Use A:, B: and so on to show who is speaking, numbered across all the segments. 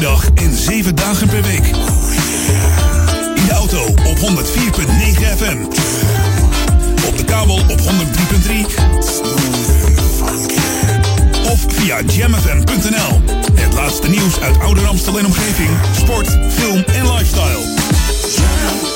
A: per dag en 7 dagen per week. In de auto op 104.9 FM. Op de kabel op 103.3. Of via jamfm.nl. Het laatste nieuws uit Ouder Amstel en omgeving. Sport, film en lifestyle.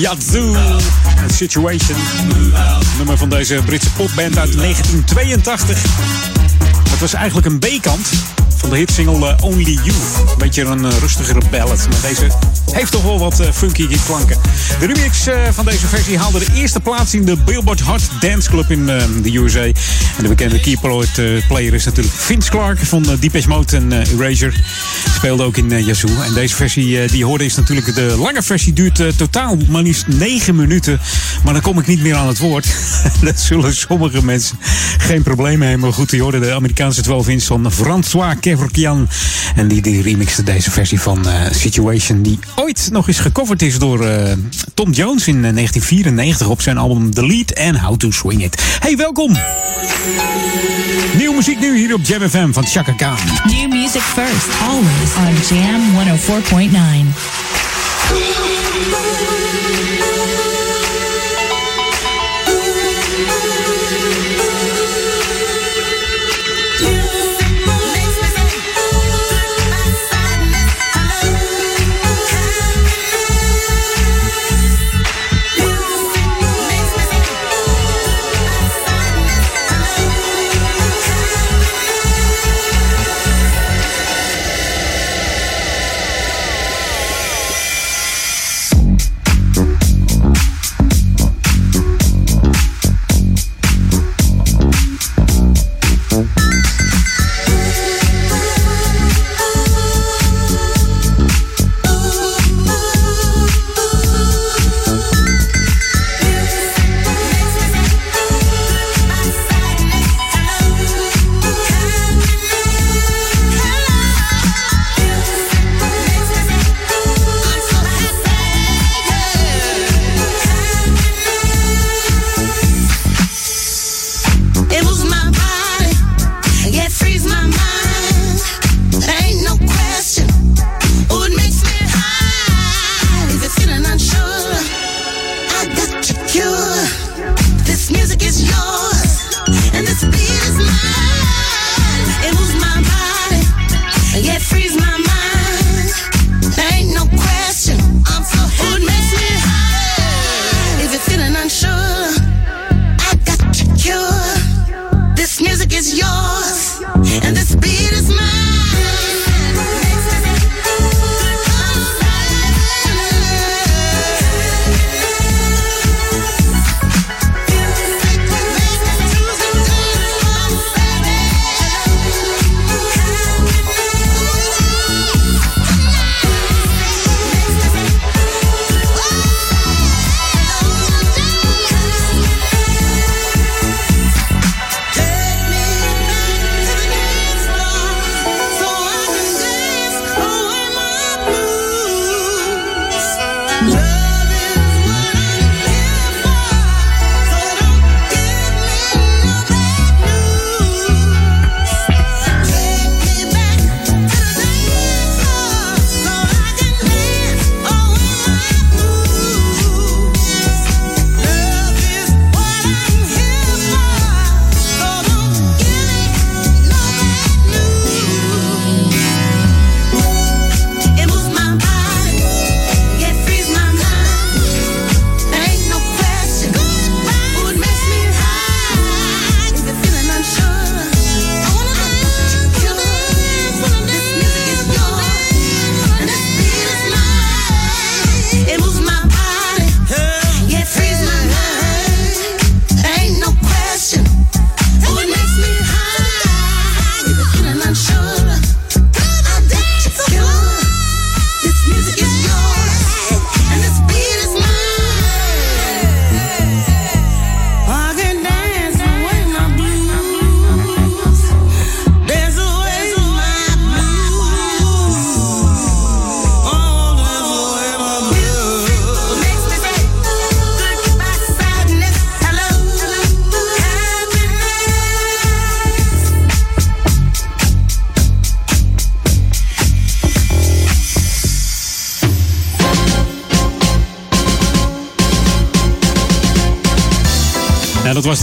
B: Yazoo. Situation. Nummer van deze Britse popband uit 1982. Het was eigenlijk een B-kant de hitsingle eh, Only You. Een beetje een eh, rustigere ballad. Maar deze heeft toch wel wat eh, funky klanken. De remix van deze versie haalde de eerste plaats in de Billboard Hot Dance Club in de USA. En de bekende keyboard player is natuurlijk Vince Clark van Depeche Mode en Erasure. Speelde ook in Yazoo. En deze versie die hoorde is natuurlijk de lange versie. Duurt totaal maar liefst 9 minuten. Maar dan kom ik niet meer aan het woord. Dat zullen sommige mensen geen probleem mee. Maar goed, die hoorde de Amerikaanse 12-inch van François Kevorkian. En die, die remixte deze versie van eh, Situation, die ooit nog eens gecoverd is door eh, Tom Jones in eh, 1994 op zijn album The Lead and How to Swing It. Hey, welkom! Nieuwe muziek nu hier op Jam FM van Chaka Khan.
C: New music first, always on Jam
B: 104.9.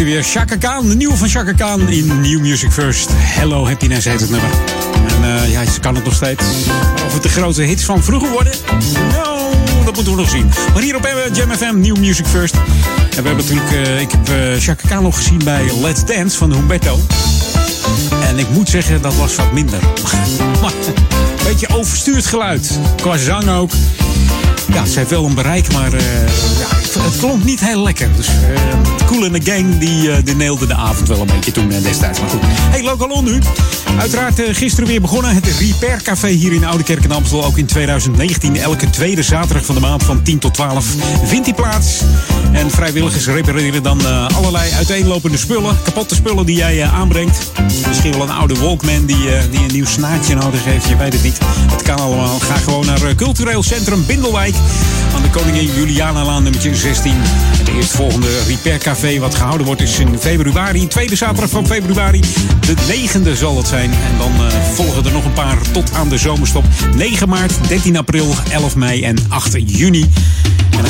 B: hij weer. Khan, de nieuwe van Chaka Khan in New Music First. Hello Happiness heet het nummer.
D: En eh, ja, ze kan het nog steeds. Of het de grote hits van vroeger worden? No, dat moeten we nog zien. Maar hierop hebben we Jam FM, New Music First. En we hebben natuurlijk, eh, ik heb uh, Chaka Khan nog gezien bij Let's Dance van Humberto. En ik moet zeggen, dat was wat minder. beetje overstuurd geluid. Qua zang ook. Ja, ze heeft wel een bereik, maar ja, het klonk niet heel lekker. Dus uh, Cool in the Gang, die, uh, neelde de avond wel een beetje toen destijds. Maar goed, hey, Lokalon nu. Uiteraard gisteren weer begonnen. Het Repair Café hier in Oude Kerk in Amstel. Ook in 2019, elke tweede zaterdag van de maand van 10 tot 12 vindt die plaats. En vrijwilligers repareren dan allerlei uiteenlopende spullen. Kapotte spullen die jij aanbrengt. Misschien wel een oude Walkman die, die een nieuw snaadje nodig heeft. Je weet het niet. Het kan allemaal. Ga gewoon naar Cultureel Centrum Bindelwijk aan de Koningin Julianalaan nummertje 16. Het eerstvolgende Repair Café wat gehouden wordt is in februari. Tweede zaterdag van februari. De negende zal het zijn. En dan uh, volgen er nog een paar tot aan de zomerstop. 9 maart, 13 april, 11 mei en 8 juni.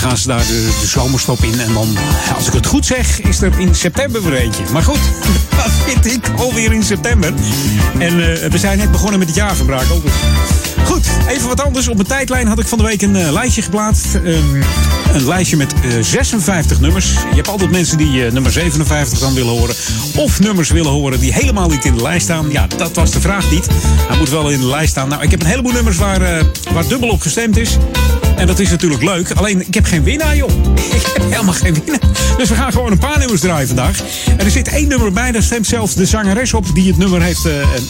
D: Gaan ze daar de, zomerstop in. En dan, als ik het goed zeg, is er in september weer eentje. Maar goed, dat vind ik alweer in september. En uh, we zijn net begonnen met het jaarverbraak. Dus Goed, even wat anders. Op mijn tijdlijn had ik van de week een uh, lijstje geplaatst. Um, een lijstje met uh, 56 nummers. Je hebt altijd mensen die uh, nummer 57 dan willen horen. Of nummers willen horen die helemaal niet in de lijst staan. Ja, dat was de vraag niet. Hij moet wel in de lijst staan. Nou, ik heb een heleboel nummers waar, waar dubbel op gestemd is. En dat is natuurlijk leuk. Alleen, ik heb geen winnaar, joh. Ik heb helemaal geen winnaar. Dus we gaan gewoon een paar nummers draaien vandaag. En er zit één nummer bij, daar stemt zelfs de zangeres op... die het nummer heeft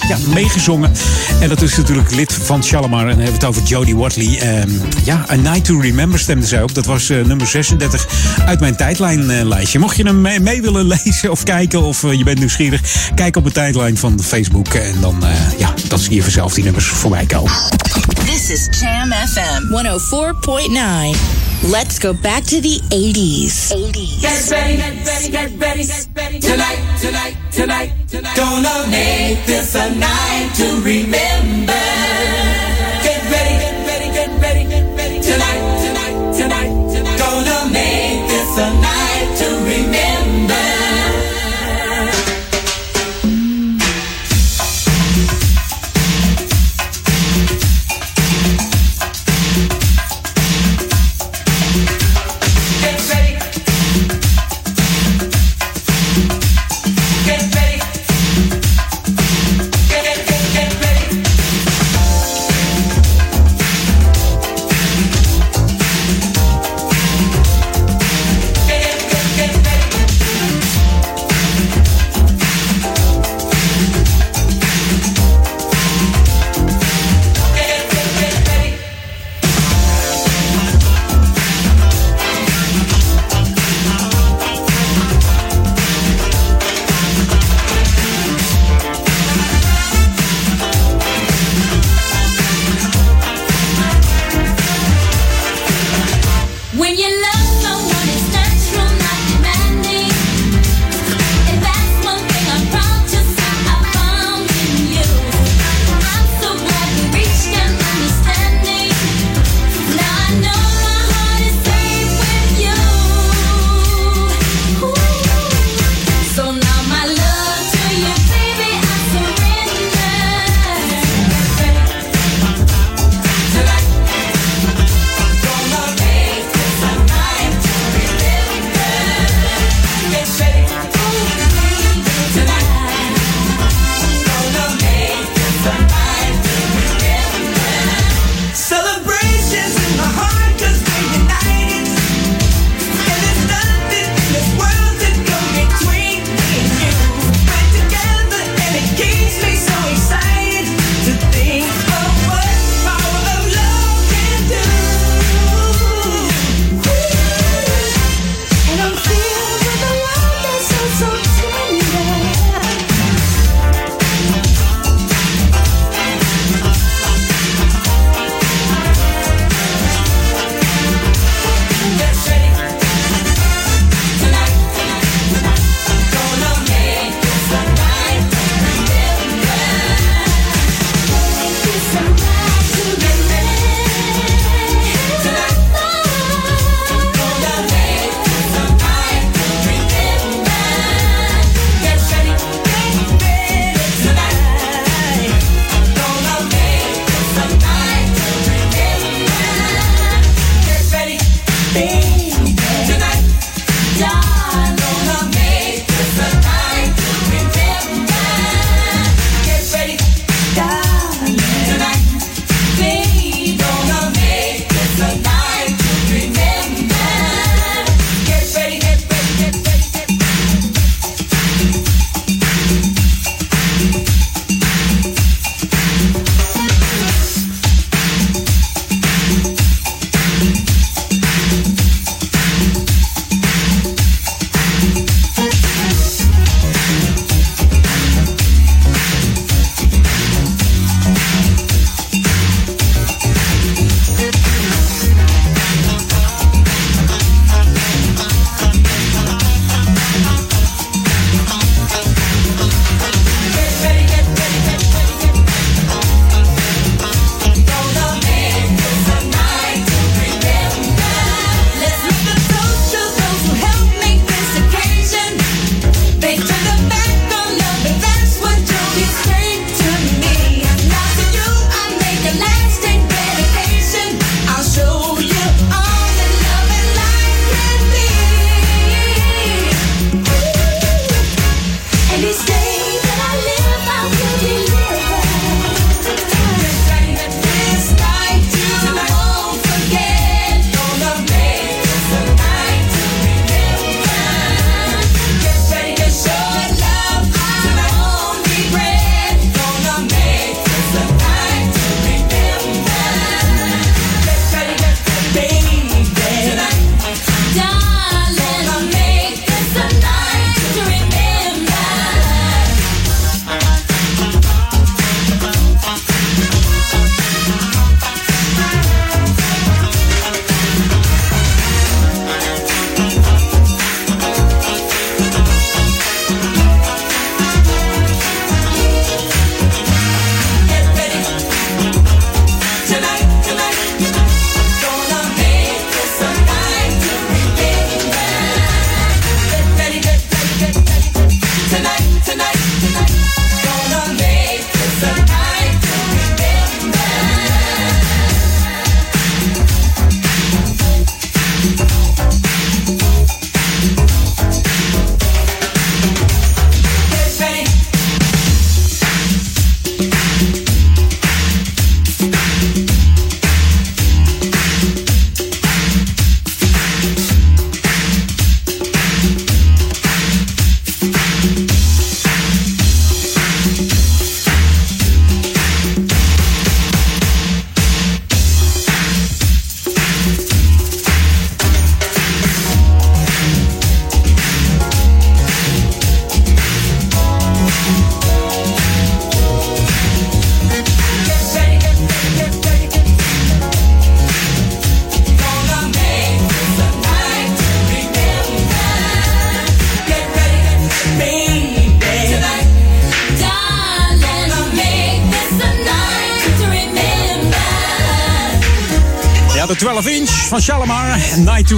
D: ja, meegezongen. En dat is natuurlijk lid van Shalimar. En dan hebben we het over Jodie Watley. Um, ja, A Night to Remember stemde zij op. Dat was uh, nummer 36 uit mijn tijdlijnlijstje. Mocht je hem mee, mee, willen lezen of kijken of uh, je bent nieuwsgierig... kijk op de tijdlijn van Facebook. En dan, uh, ja, dan zie je vanzelf die nummers voorbij komen.
E: This is Jam FM 104.9. Let's go back to the 80s. 80s.
F: Get ready, get ready, get ready, get ready. Tonight, tonight, tonight, tonight. Gonna make this a night to remember.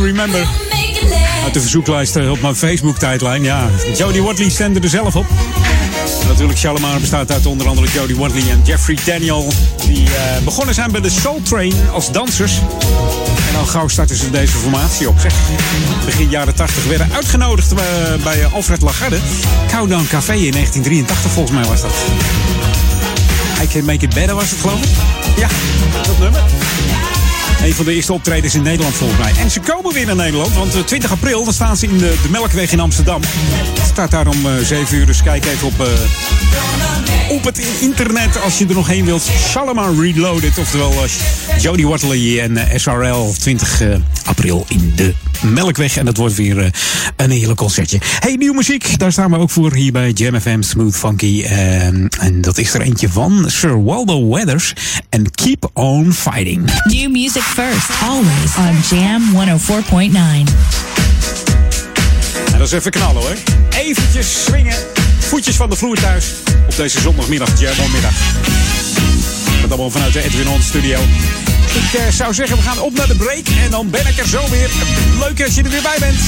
F: Remember.
G: Uit de verzoeklijst eh, op mijn Facebook-tijdlijn. Ja, Jodie Watley stemde er zelf op. Natuurlijk, Shalimar bestaat uit onder andere Jodie Watley en Jeffrey Daniel. Die uh, begonnen zijn bij de Soul Train als dansers. En al gauw starten ze deze formatie op. Begin jaren 80 werden uitgenodigd uh, bij Alfred Lagarde. Countdown Café in 1983 volgens mij was dat. I Can Make It Better was het geloof ik. Ja, dat nummer. Een van de eerste optredens in Nederland volgens mij. En ze komen weer naar Nederland, want 20 april dan staan ze in de, de Melkweg in Amsterdam. Het staat daar om uh, 7 uur, dus kijk even op, uh, op het internet als je er nog heen wilt. Shalimar Reloaded, oftewel uh, Jodie Watley en SRL 20 april in de Melkweg. En dat wordt weer een hele concertje. Hey, nieuwe muziek. Daar staan we ook voor hier bij Jam FM Smooth Funky. Uh, en dat is er eentje van Sir Waldo Weathers en On Fighting.
C: New music first, always on Jam 104.9.
G: En dat is even knallen hoor. Eventjes swingen. Voetjes van de vloer thuis. Op deze zondagmiddag, Jamon-middag. Dat allemaal vanuit de Edwin On Studio. Ik uh, zou zeggen, we gaan op naar de break. En dan ben ik er zo weer. Leuk als je er weer bij bent.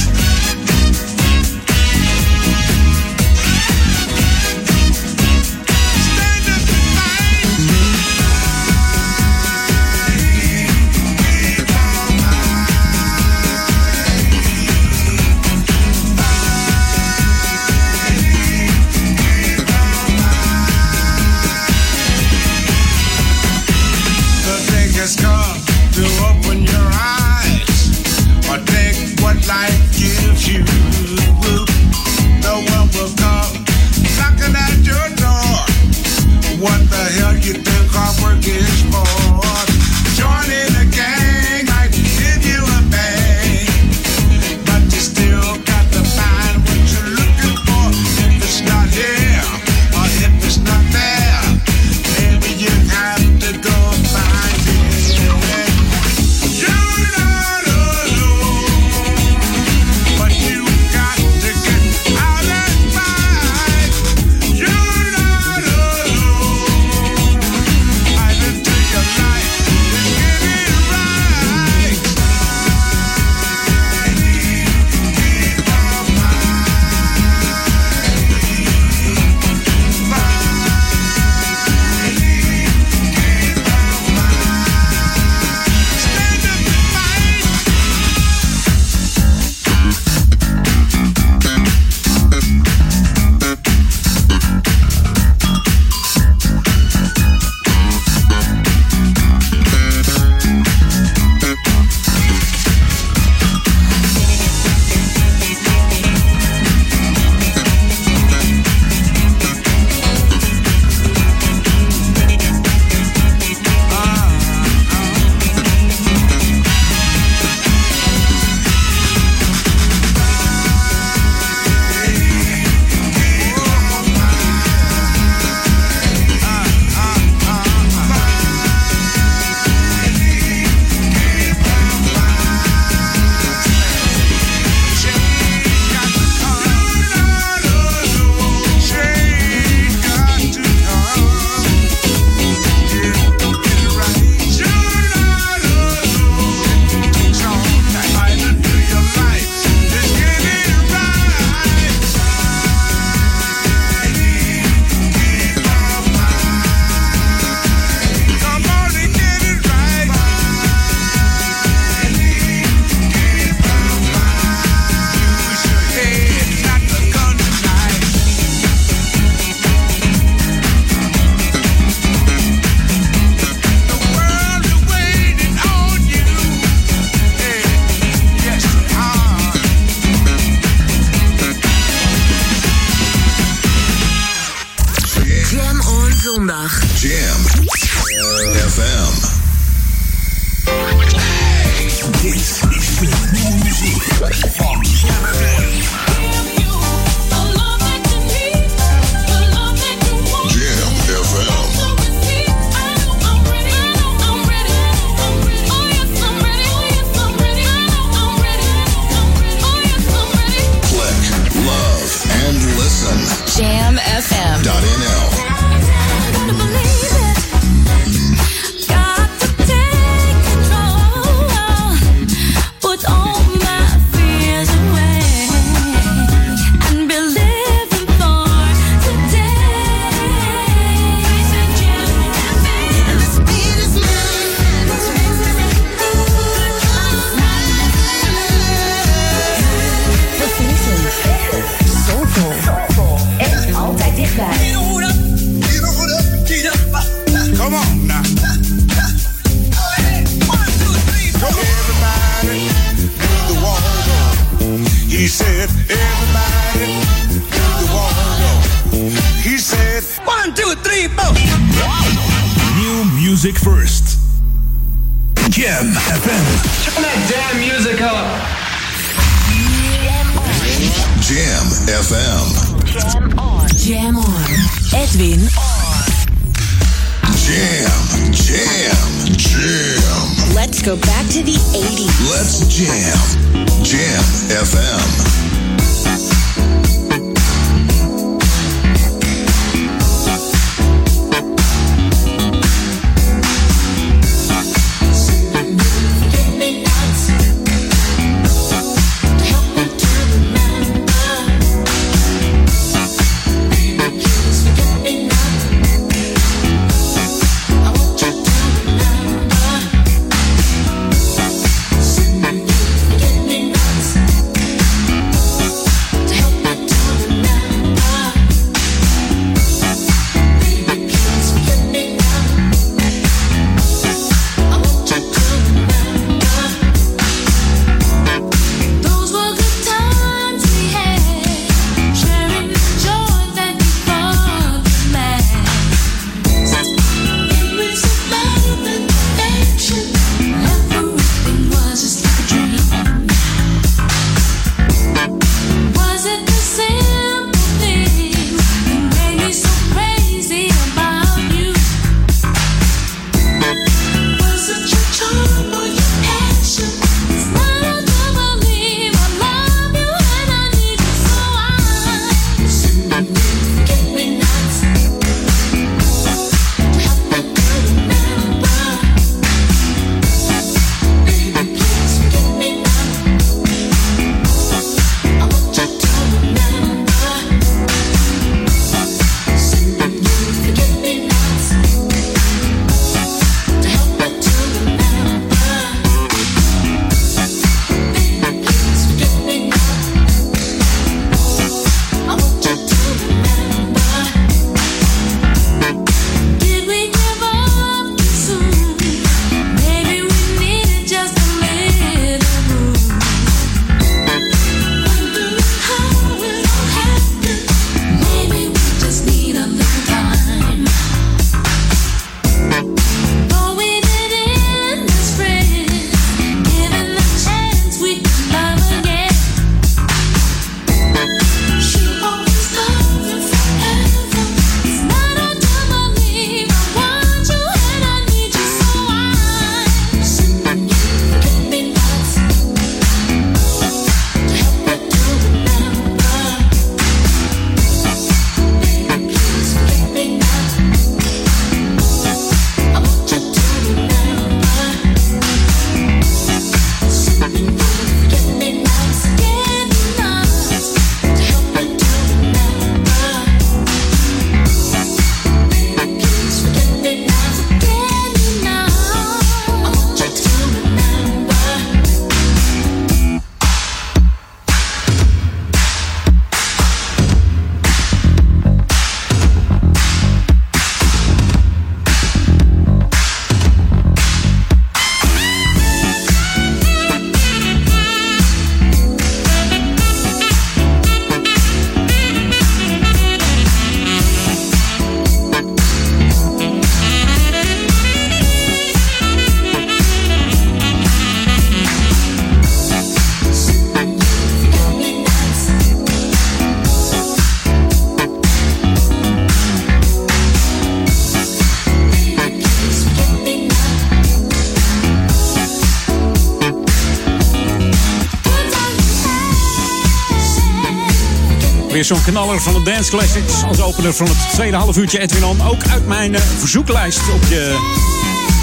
D: Zo'n knaller van de Dance Classics. Als opener van het tweede half uurtje Edwin On. Ook uit mijn eh, verzoeklijst op je,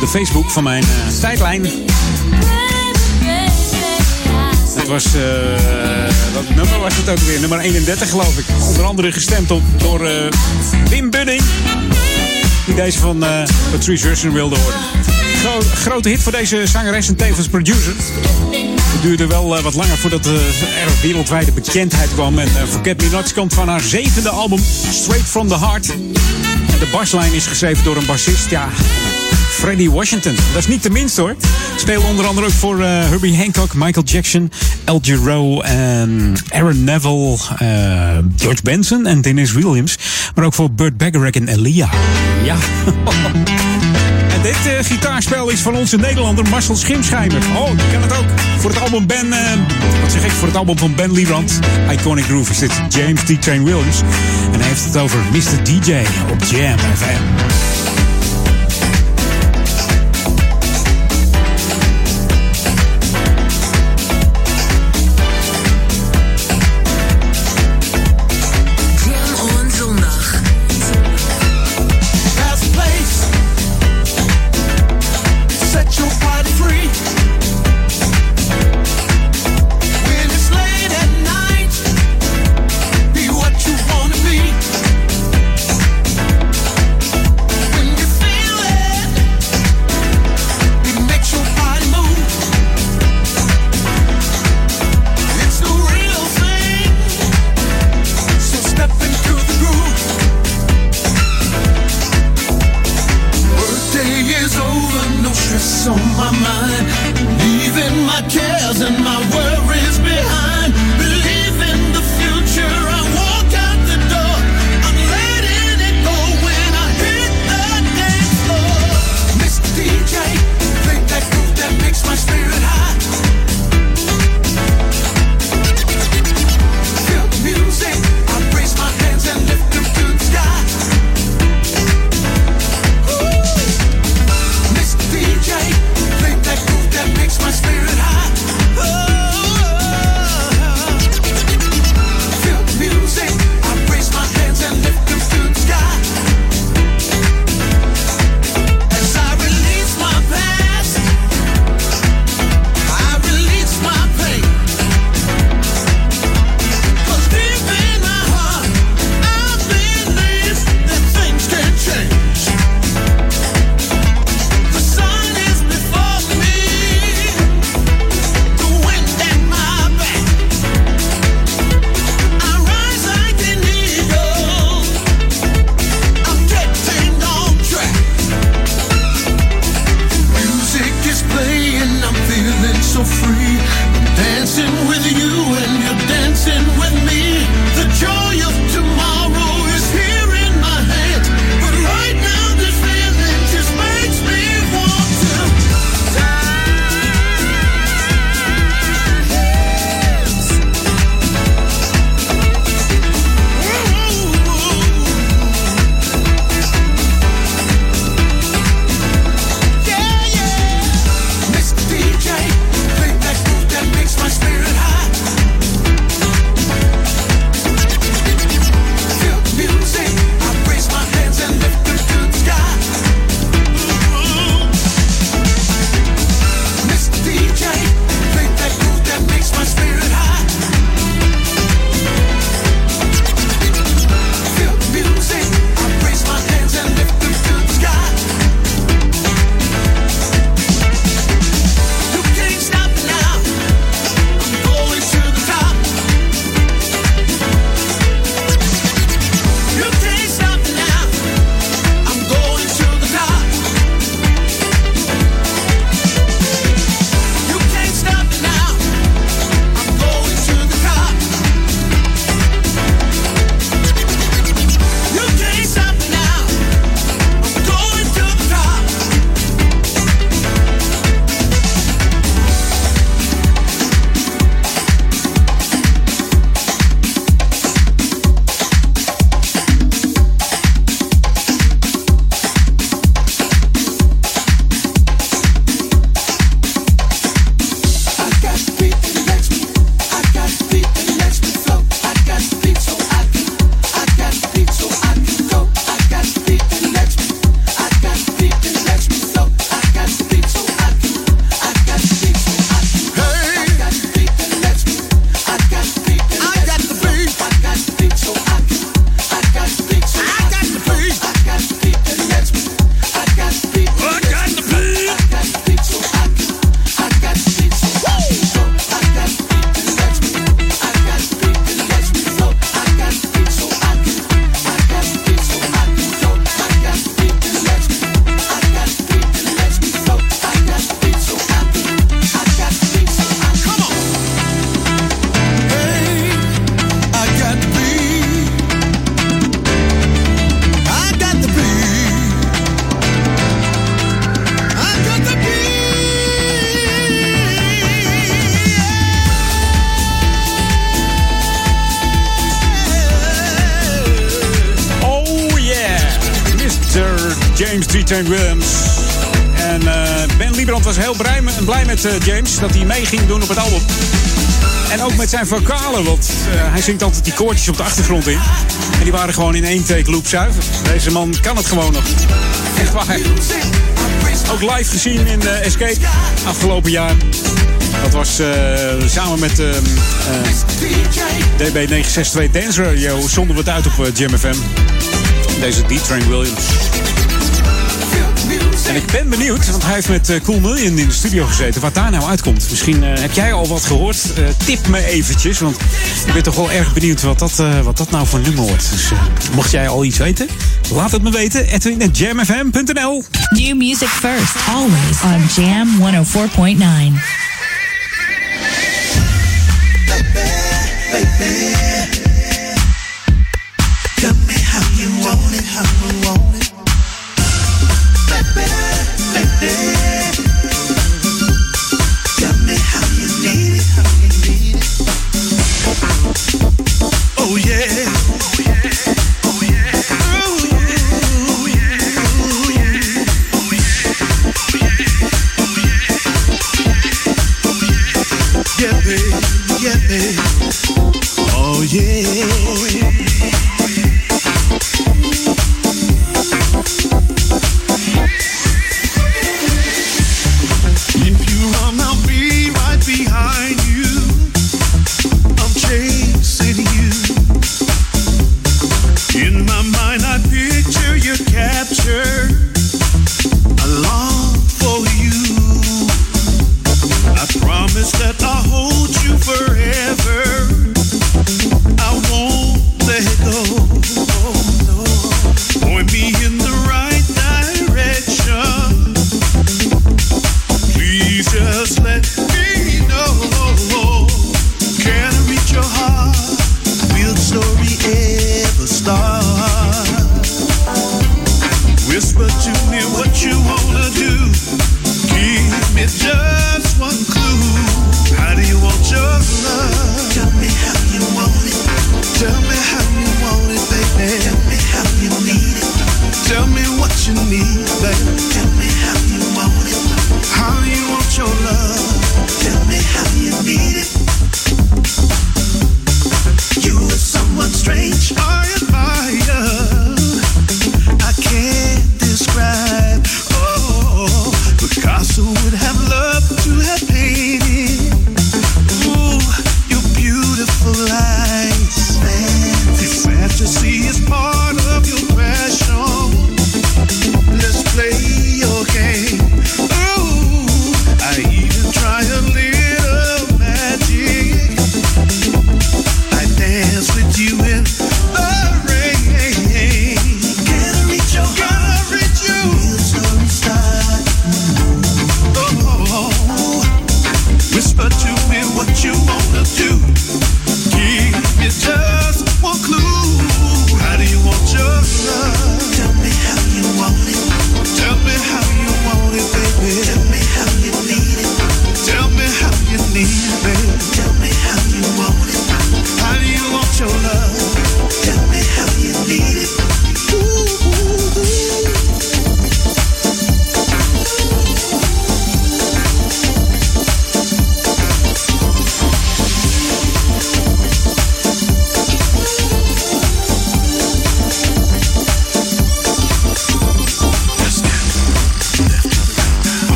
D: de Facebook van mijn eh, tijdlijn. Het was, eh wat nummer was het ook weer? Nummer 31 geloof ik. Onder andere gestemd op, door Wim Budding. Die deze van Patrice Rushen wilde horen. Gro- grote hit voor deze zangeres en tevens producer. Het duurde wel eh, wat langer voordat er wereldwijde bekendheid kwam. En eh, Forget Me Not komt van haar zevende album, Straight From The Heart. En de baslijn is geschreven door een bassist, ja, Freddie Washington. Dat is niet de minste hoor. Speel onder andere ook voor eh, Herbie Hancock, Michael Jackson, Al Jarreau en Aaron Neville, George Benson en Dennis Williams. Maar ook voor Burt Bacharach en Elia. Ja. dit eh, gitaarspel is van onze Nederlander Marcel Schimschijmer. Oh, die kan het ook. Voor het album Ben, eh, wat zeg ik, voor het album van Ben Liebrand, Iconic Groove, is dit James D. Train Williams. En hij heeft het over Mr. DJ op Jam FM. Train Williams. En eh, Ben Liebrand was heel blij, blij met eh, James dat hij mee ging doen op het album. En ook met zijn vocalen, want eh, hij zingt altijd die koortjes op de achtergrond in. En die waren gewoon in één take loop zuiver. Deze man kan het gewoon nog. Echt waar. Ook live gezien in uh, Escape afgelopen jaar. Dat was samen met ehm, DB962 Dance Radio. Zonden we het uit op Jam FM. Deze D-Train Williams. En ik ben benieuwd, want hij heeft met eh, Cool Million in de studio gezeten. Wat daar nou uitkomt. Misschien eh, heb jij al wat gehoord. Eh, tip me eventjes, want ik ben toch wel erg benieuwd wat dat, wat dat nou voor nummer wordt. Dus mocht jij al iets weten, laat het me weten. Edwin at jamfm.nl
H: New music first, always on Jam 104.9.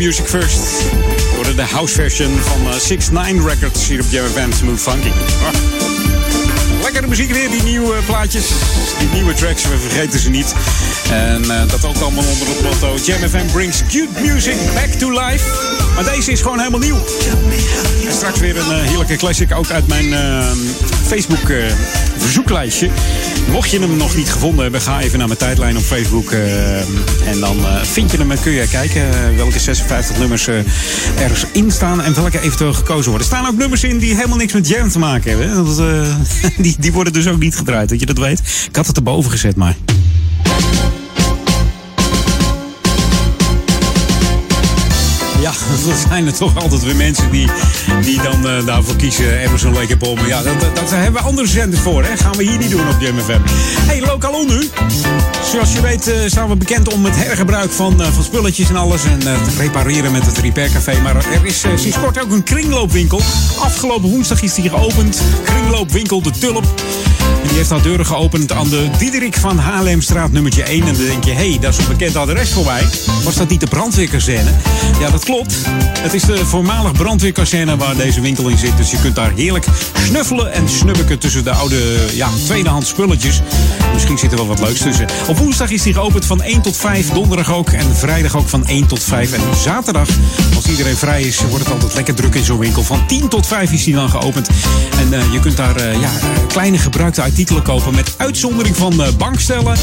D: Music First. Hoorde de house version van 6 9 Records hier op Jam FM Smooth Funky. Ah. Lekkere muziek weer, die nieuwe plaatjes, die nieuwe tracks, we vergeten ze niet. En eh, dat ook allemaal onder het motto Jam FM brings good music back to life. Maar deze is gewoon helemaal nieuw. En straks weer een eh, heerlijke classic, ook uit mijn eh, Facebook eh, verzoeklijstje. Mocht je hem nog niet gevonden hebben, ga even naar mijn tijdlijn op Facebook. eh, en dan eh, vind je hem en kun je kijken eh, welke 56 nummers erin staan en welke eventueel gekozen worden. Er staan ook nummers in die helemaal niks met jam te maken hebben. Dat, die, die worden dus ook niet gedraaid, dat je dat weet. Ik had het erboven gezet, maar... dat zijn er toch altijd weer mensen die, die dan eh, daarvoor kiezen. Emerson, Lake Paul. Maar ja, dat, dat, hebben we andere zenders voor. Hè? Gaan we hier niet doen op JMFM. Hey, Lokalon nu. Zoals je weet eh, staan we bekend om het hergebruik van, eh, van spulletjes en alles. En te repareren met het Repair Café. Maar er is sinds kort ook een kringloopwinkel. Afgelopen woensdag is die geopend. Kringloopwinkel De Tulp. Die heeft haar deuren geopend aan de Diederik van Haarlemstraat nummertje 1. En dan denk je, hé, hey, dat is een bekend adres voor mij. Was dat niet de brandweerkazerne? Ja, dat klopt. Het is de voormalig brandweerkazerne waar deze winkel in zit. Dus je kunt daar heerlijk snuffelen en snubbiken tussen de oude, ja, tweedehands spulletjes. Misschien zit er wel wat leuks tussen. Op woensdag is die geopend van 1 tot 5. Donderdag ook. En vrijdag ook van 1 tot 5. En zaterdag, als iedereen vrij is, wordt het altijd lekker druk in zo'n winkel. Van 10 tot 5 is die dan geopend. En eh, je kunt daar eh, ja, kleine gebruikte artikelen kopen. Met uitzondering van eh, bankstellen,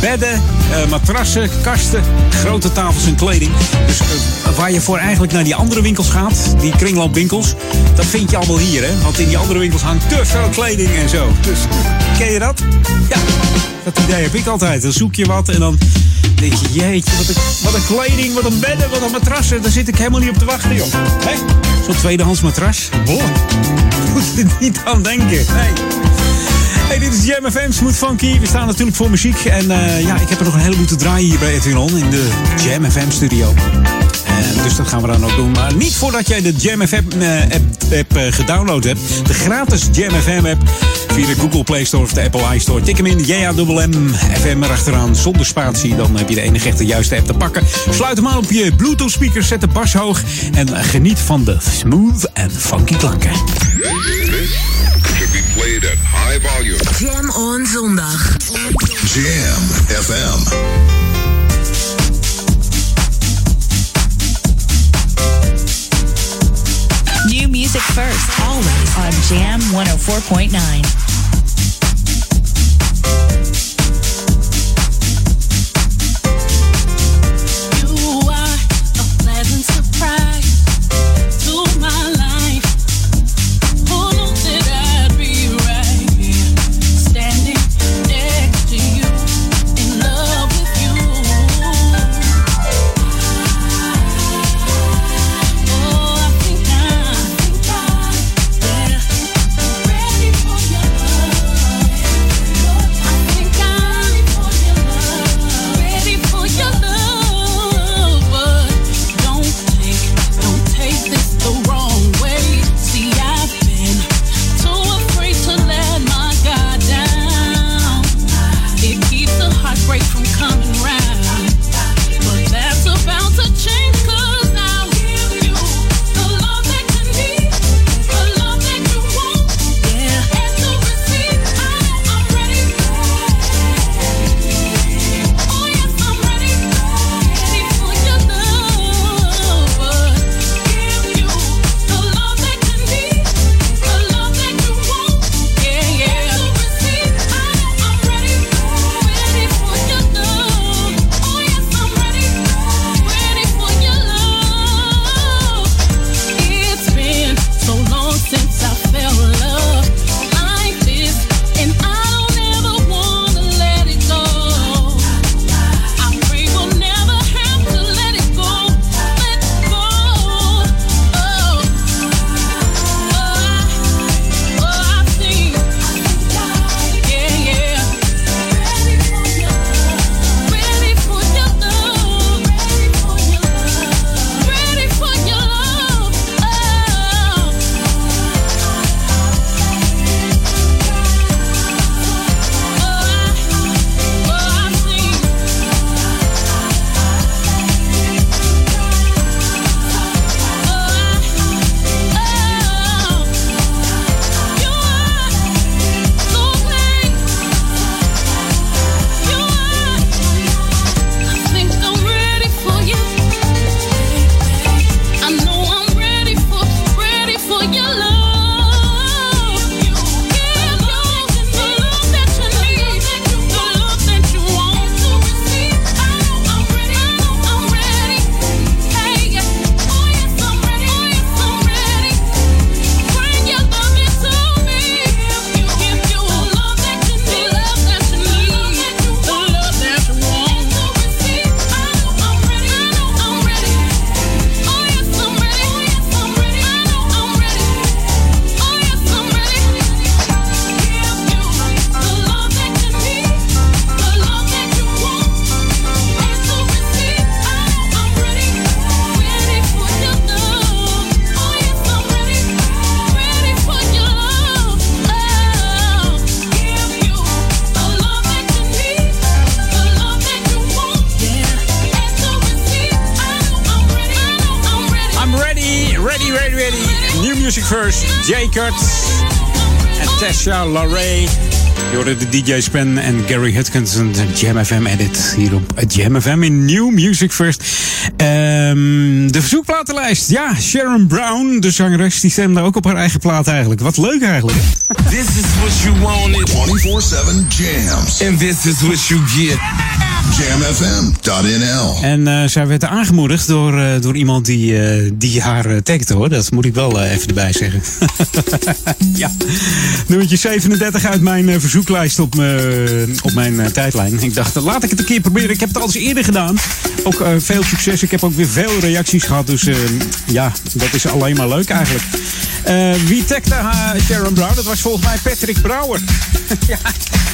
D: bedden, eh, matrassen, kasten, grote tafels en kleding. Dus eh, waar je voor eigenlijk naar die andere winkels gaat, die kringloopwinkels, dat vind je allemaal hier. Hè? Want in die andere winkels hangt te veel kleding en zo. Dus ken je dat? Ja, dat idee heb ik altijd. Dan zoek je wat en dan denk je, jeetje, wat een, wat een kleding, wat een bedden, wat een matrassen. Daar zit ik helemaal niet op te wachten, joh. Zo'n tweedehands matras. Boah, moet je er niet aan denken. Nee. Hey, dit is Jam FM, Smooth Funky. We staan natuurlijk voor muziek. En eh, ja, ik heb er nog een heleboel te draaien hier bij Edwin in de Jam FM studio. Dus dat gaan we dan ook doen. Maar niet voordat jij de Jam FM eh, app, eh, gedownload hebt. De gratis Jam FM app via de Google Play Store of de Apple iStore. Tik hem in, JAMM FM erachteraan zonder spatie. Dan heb je de enige echte juiste app te pakken. Sluit hem aan op je Bluetooth speaker, zet de bas hoog. En geniet van de smooth en funky klanken.
I: Should be played at high volume.
E: Jam on zondag.
I: Jam FM.
J: New music first, always on Jam 104.9.
D: Kurt en Tasha Larray. Je hoorde de DJ Spen en Gary Hutkinson, de Jam FM edit hier op Jam FM in New Music First. Ehm, de verzoekplatenlijst. Ja, Sharon Brown, de zangeres, die stemde ook op haar eigen plaat eigenlijk. Wat leuk eigenlijk.
G: This is what you wanted.
A: 24-7 jams.
G: And this is what you get.
A: Jamfm.nl.
D: En eh, zij werd aangemoedigd door, eh, door iemand die, eh, die haar tagde hoor. Dat moet ik wel even erbij zeggen. ja. Nummertje 37 uit mijn verzoeklijst op, mijn- op mijn tijdlijn. Ik dacht, laat ik het een keer proberen. Ik heb het al eens eerder gedaan. Ook veel succes. Ik heb ook weer veel reacties gehad. Dus ja, dat is alleen maar leuk eigenlijk. Wie tagde haar Sharon Brown? Dat was volgens mij Patrick Brouwer. ja,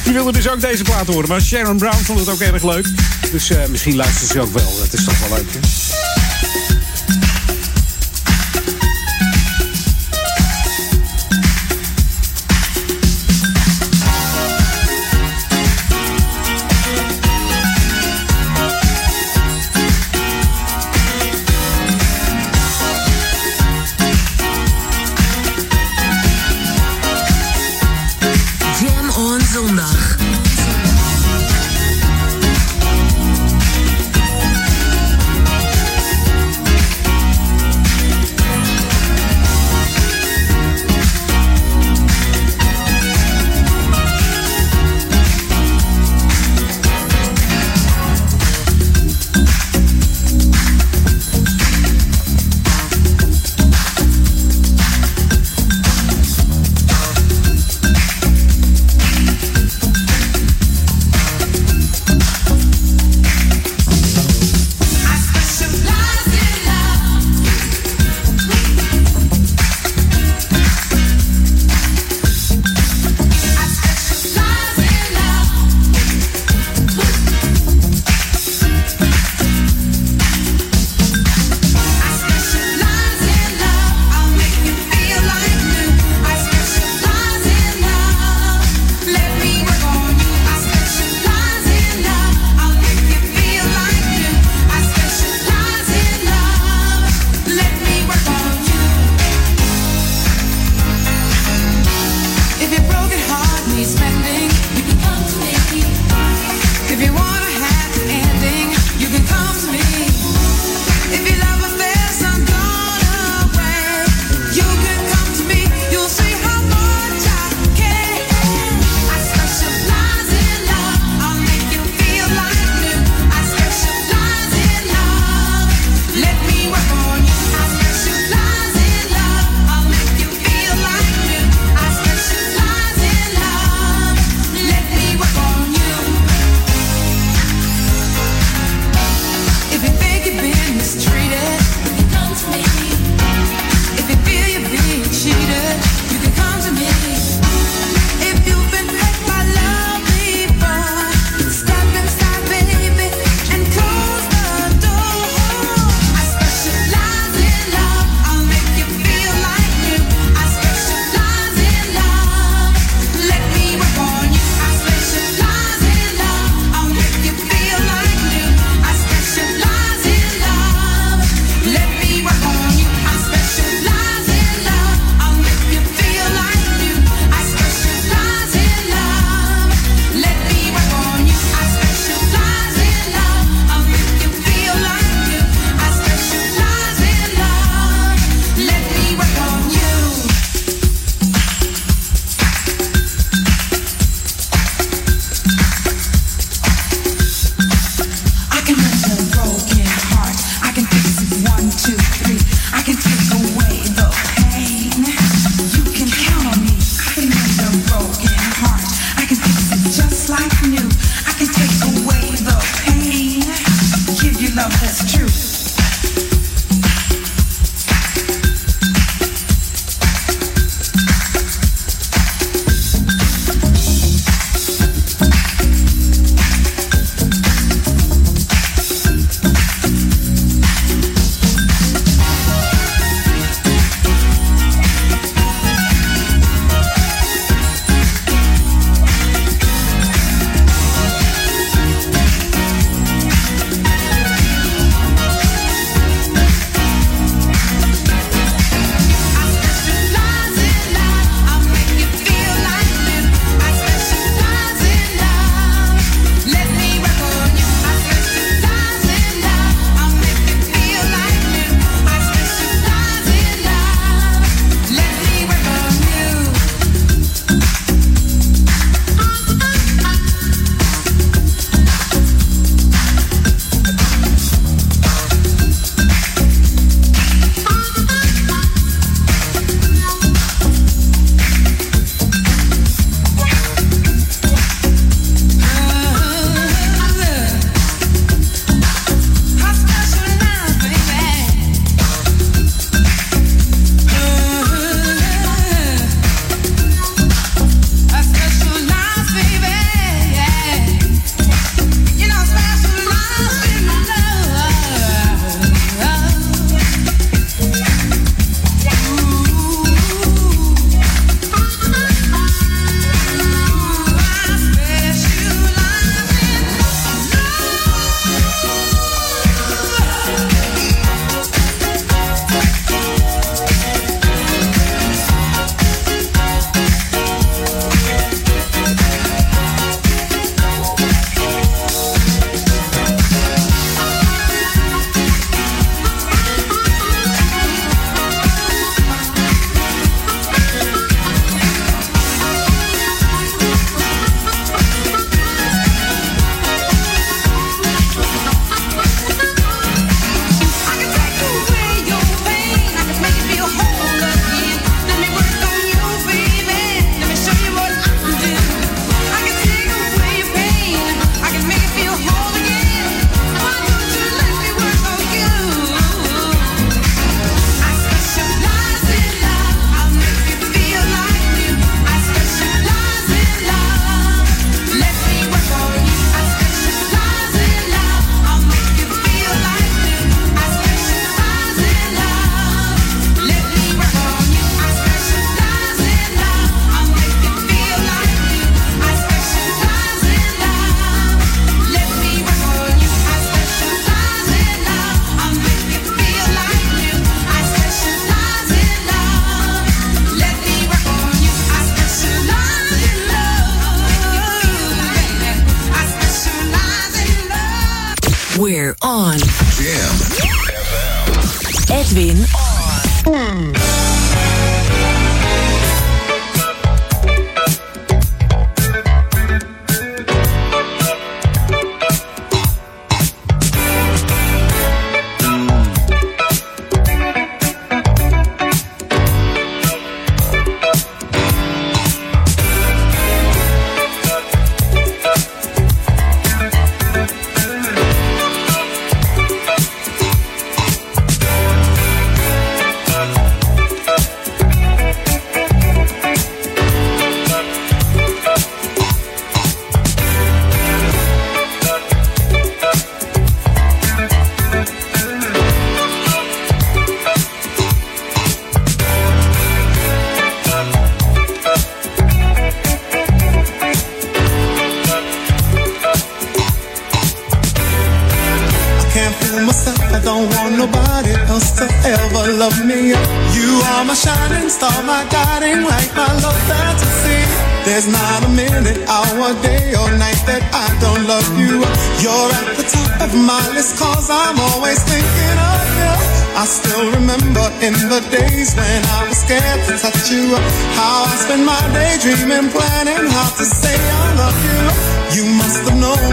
D: die wilde dus ook deze plaat horen. Maar Sharon Brown vond het ook erg leuk. Dus eh, misschien luistert ze ook wel. Dat is toch wel leuk. Hè?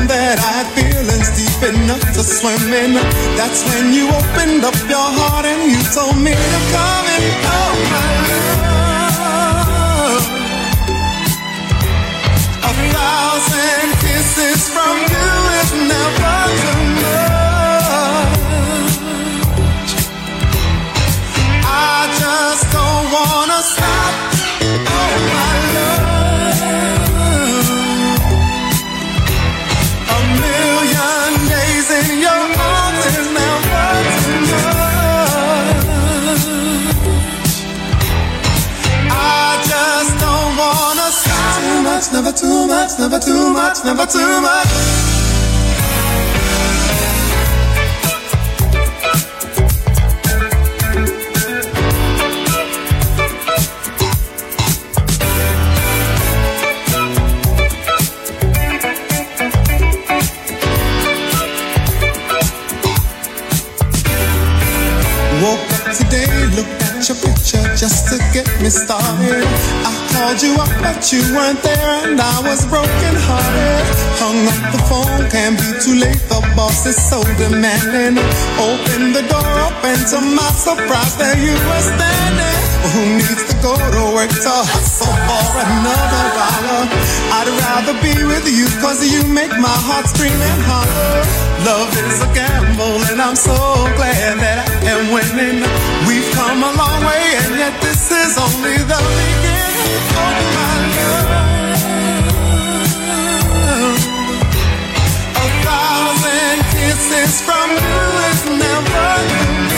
K: That I had feelings deep enough to swim in. That's when you opened up your heart and you told me to come in. Oh my love. A thousand kisses from you too much, never too much, never too much. Woke up today, looked at your picture just to get me started. I called you up, but you weren't there, and I was broken hearted. Hung up the phone, can't be too late. The boss is so demanding. Open the door and to my surprise, there you were standing. Who needs to go to work to hustle for another dollar? I'd rather be with you, cause you make my heart scream and holler. Love is a gamble, and I'm so glad that I am winning. We've come a long way, and yet this is only the beginning. Oh, my love. A thousand kisses from you is never enough.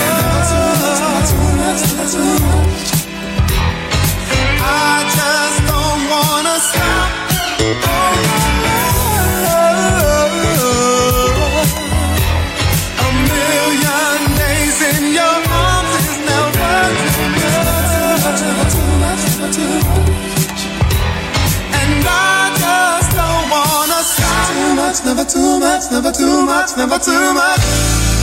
K: Wanna stop. Oh. A million days in your arms is never too much. And I just don't wanna stop. Too much, never too much, never too much, never too much.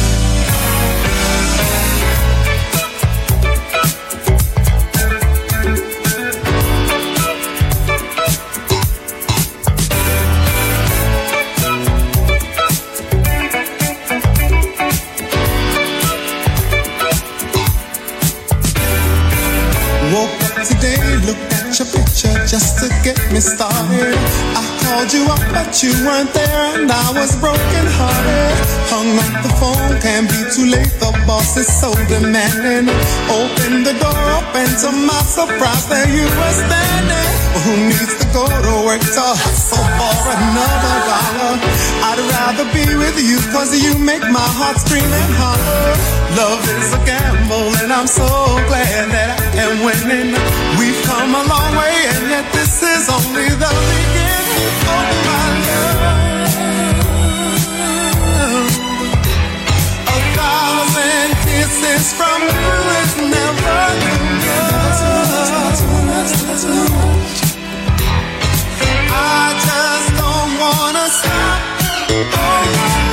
K: Just to get me started. I called you up, but you weren't there, and I was broken hearted. Hung up the phone, can't be too late. The boss is so demanding. Open the door up, and to my surprise, there you were standing. Who needs go to work to hustle for another dollar? I'd rather be with you, cause you make my heart scream and holler. Love is a gamble, and I'm so glad that I am winning. We've come a long way, and yet this is only the beginning. Oh, my love. A thousand kisses from you is never enough. I just don't wanna stop. Oh,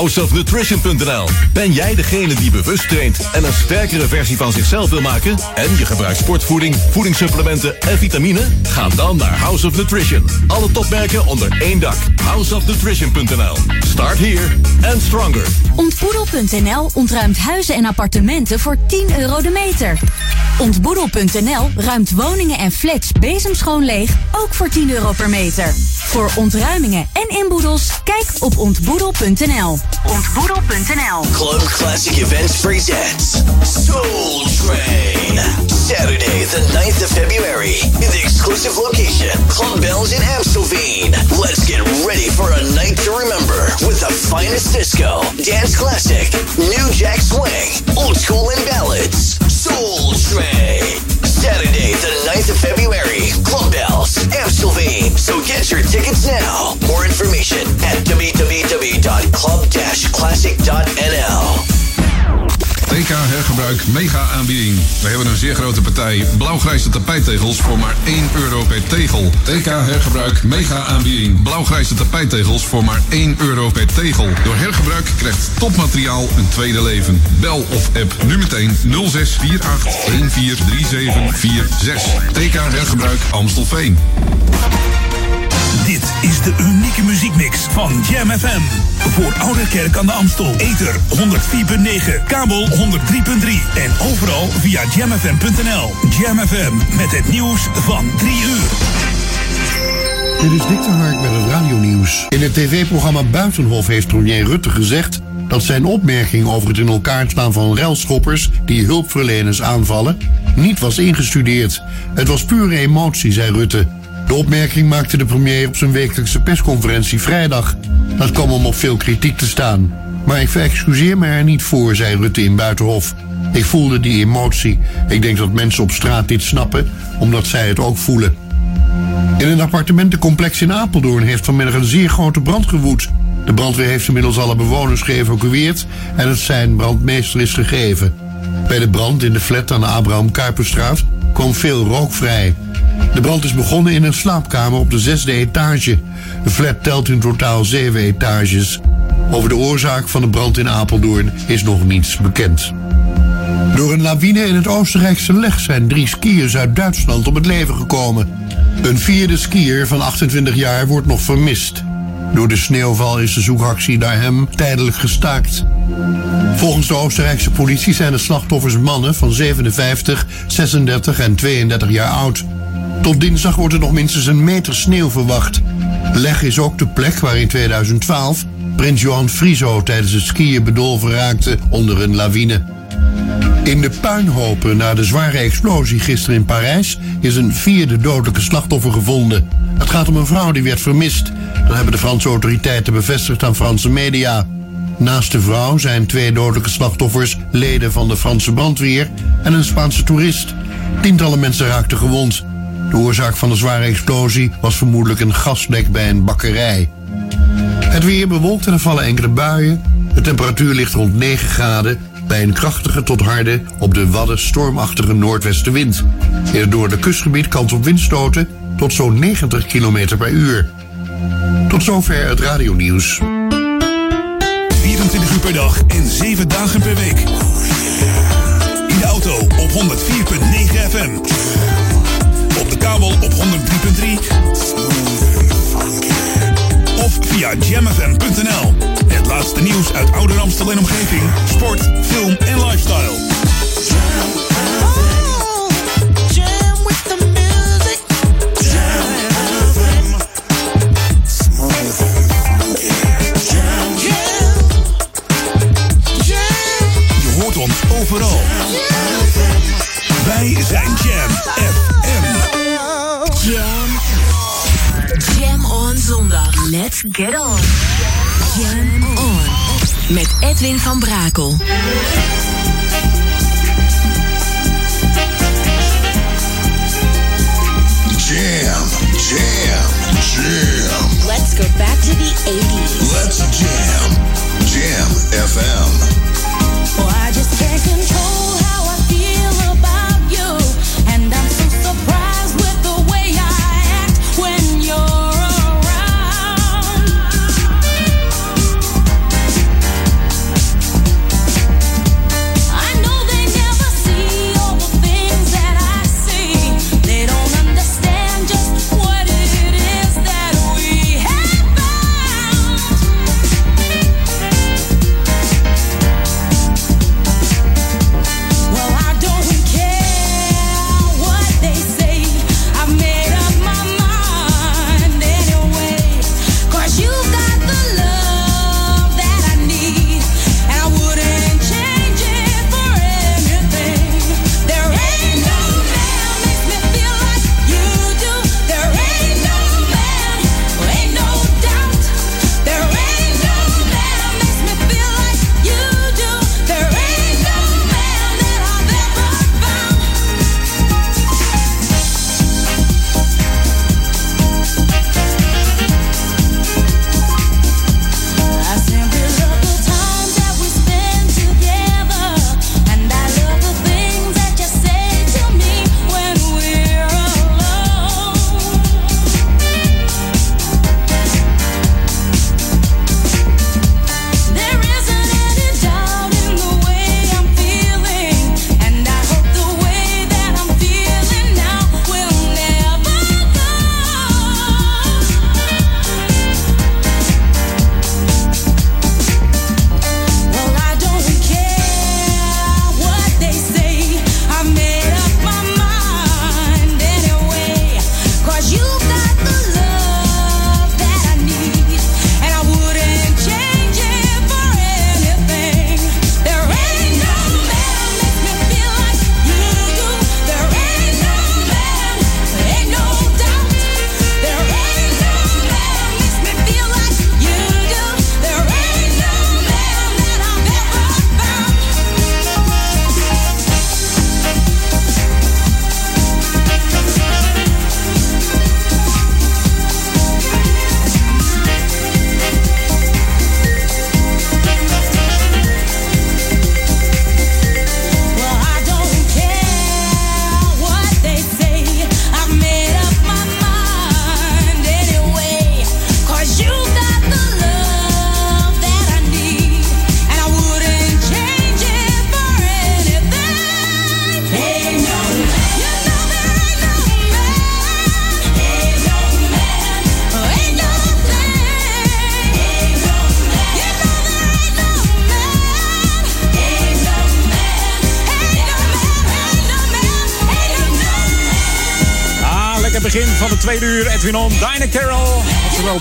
L: houseofnutrition.nl. Ben jij degene die bewust traint en een sterkere versie van zichzelf wil maken? En je gebruikt sportvoeding, voedingssupplementen en vitamine? Ga dan naar House of Nutrition. Alle topmerken onder één dak. houseofnutrition.nl. Start here and stronger.
M: Ontboedel.nl ontruimt huizen en appartementen voor 10 euro de meter. Ontboedel.nl ruimt woningen en flats bezemschoon leeg, ook voor 10 euro per meter. Voor ontruimingen en inboedels, kijk op ontboedel.nl.
N: Club Classic Events presents Soul Train. Saturday, the 9th of February, in the exclusive location, Club Bells in Amstelveen. Let's get ready for a night to remember with the finest disco, dance classic, new jack swing, old school and ballads. Soul Train. Saturday, the 9th of February, Club Bells, Amstelveen. So get your tickets now. More information at www.club-classic.nl.
O: TK Hergebruik mega aanbieding. We hebben een zeer grote partij blauwgrijze tapijttegels voor maar 1 euro per tegel. TK Hergebruik mega aanbieding. Blauwgrijze tapijttegels voor maar 1 euro per tegel. Door hergebruik krijgt topmateriaal een tweede leven. Bel of app nu meteen 0648 143746. TK Hergebruik Amstelveen.
A: Dit is de unieke muziekmix van Jam FM. Voor Oude Kerk aan de Amstel. Ether 104.9, kabel 103.3 en overal via jamfm.nl. Jam FM met het nieuws van 3 uur.
P: Dit is Dick de Hark met het radionieuws. In het tv-programma Buitenhof heeft premier Rutte gezegd dat zijn opmerking over het in elkaar slaan van relschoppers die hulpverleners aanvallen niet was ingestudeerd. Het was pure emotie, zei Rutte. De opmerking maakte de premier op zijn wekelijkse persconferentie vrijdag. Dat kwam om op veel kritiek te staan. Maar ik verexcuseer me er niet voor, zei Rutte in Buitenhof. Ik voelde die emotie. Ik denk dat mensen op straat dit snappen, omdat zij het ook voelen. In een appartementencomplex in Apeldoorn heeft vanmiddag een zeer grote brand gewoed. De brandweer heeft inmiddels alle bewoners geëvacueerd en het zijn brandmeester is gegeven. Bij de brand in de flat aan de Abraham Kuiperstraat kwam veel rook vrij. De brand is begonnen in een slaapkamer op de zesde etage. De flat telt in totaal zeven etages. Over de oorzaak van de brand in Apeldoorn is nog niets bekend. Door een lawine in het Oostenrijkse Leg zijn drie skiers uit Duitsland om het leven gekomen. Een vierde skier van 28 jaar wordt nog vermist. Door de sneeuwval is de zoekactie naar hem tijdelijk gestaakt. Volgens de Oostenrijkse politie zijn de slachtoffers mannen van 57, 36 en 32 jaar oud. Tot dinsdag wordt er nog minstens een meter sneeuw verwacht. Leg is ook de plek waar in 2012 prins Johan Frieso tijdens het skiën bedolven raakte onder een lawine. In de puinhopen na de zware explosie gisteren in Parijs is een vierde dodelijke slachtoffer gevonden. Het gaat om een vrouw die werd vermist. Dat hebben de Franse autoriteiten bevestigd aan Franse media. Naast de vrouw zijn twee dodelijke slachtoffers leden van de Franse brandweer en een Spaanse toerist. Tientallen mensen raakten gewond. De oorzaak van de zware explosie was vermoedelijk een gaslek bij een bakkerij. Het weer bewolkt en er vallen enkele buien. De temperatuur ligt rond 9 graden bij een krachtige tot harde op de Wadden stormachtige noordwestenwind. In het kustgebied kans op windstoten tot zo'n 90 km per uur. Tot zover het radionieuws.
A: 24 uur per dag en 7 dagen per week. In de auto op 104.9 FM. Op de kabel op 103.3. Via jamfm.nl. Het laatste nieuws uit Ouder Amstel en omgeving. Sport, film en lifestyle. Je hoort ons overal. Wij zijn Jam FM.
E: Let's get on. Jam on. Met Edwin van Brakel.
I: Jam, jam, jam.
Q: Let's go back to the 80s.
I: Let's jam. Jam FM.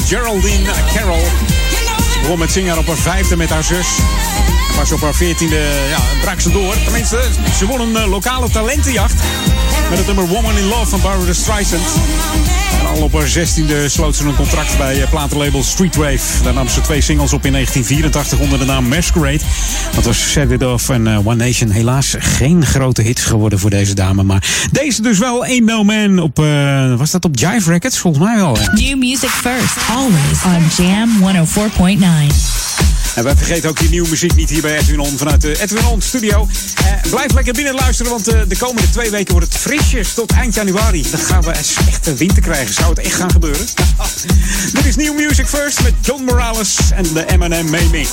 D: Geraldine Carroll. Ze begon met zingen op haar vijfde met haar zus. En pas op haar veertiende ja, brak ze door. Tenminste, ze won een eh, lokale talentenjacht. Met het nummer Woman in Love van Barbara Streisand. En al op haar zestiende sloot ze een contract bij eh, platenlabel Streetwave. Daar nam ze twee singles op in 1984 onder de naam Masquerade. Dat was Set It Off en eh, One Nation. Helaas geen grote hits geworden voor deze dame. Maar deze dus wel Ain't No Man op, eh, was dat op Jive Records? Volgens mij wel. ja.
H: New music first, always on Jam 104.9.
D: En wij vergeten ook die nieuwe muziek niet hier bij Edwin On vanuit de Edwin On studio. Eh, blijf lekker binnen luisteren, want eh, de komende twee weken wordt het frisjes tot eind januari. Dan gaan we een winter krijgen. Zou het echt gaan gebeuren? Dit is New Music First met John Morales en de M&M May Mix.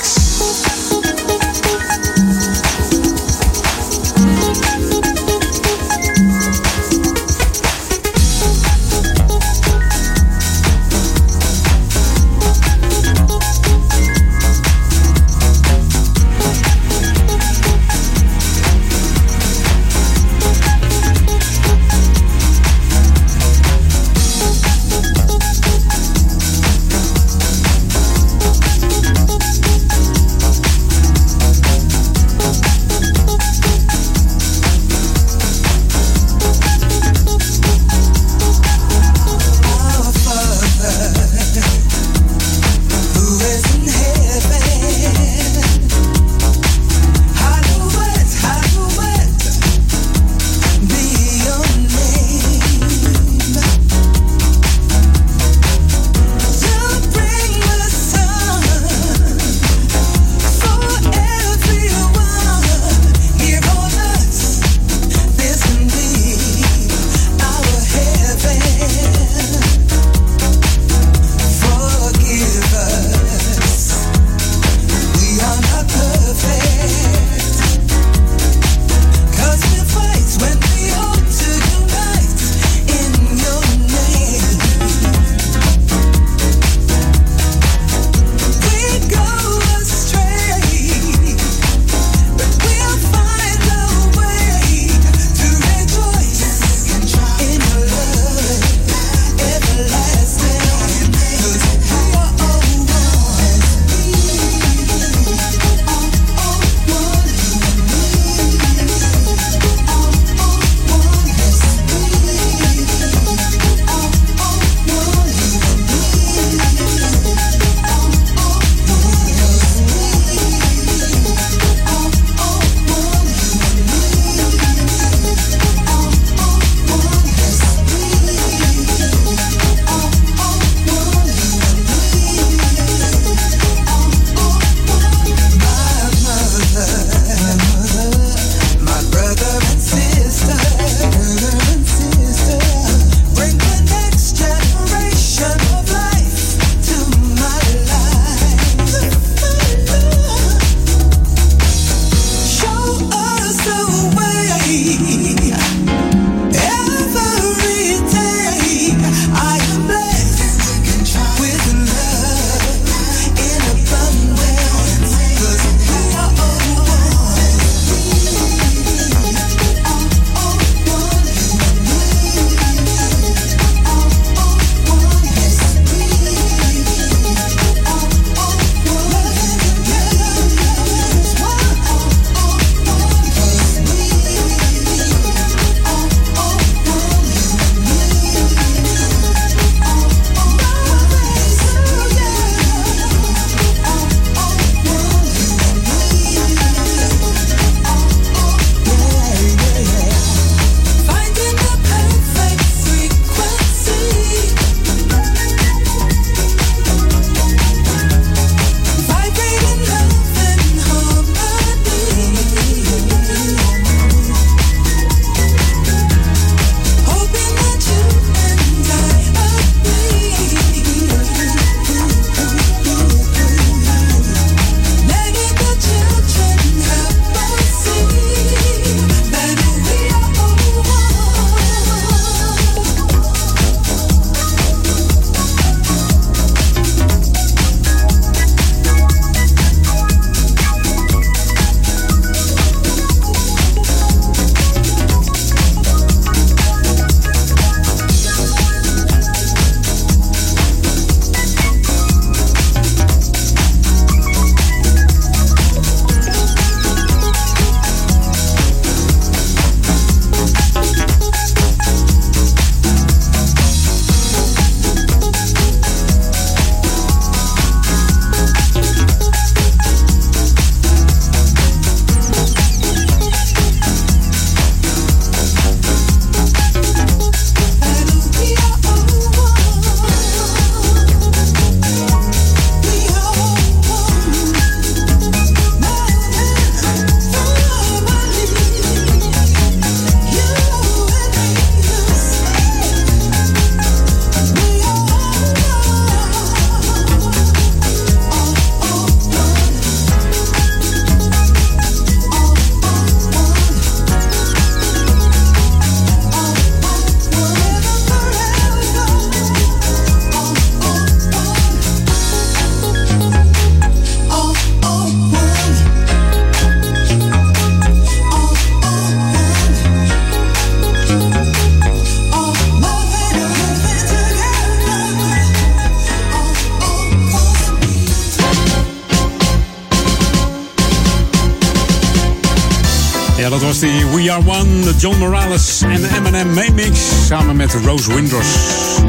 D: John Morales en de Eminem Maymix. Samen met Rose Windros.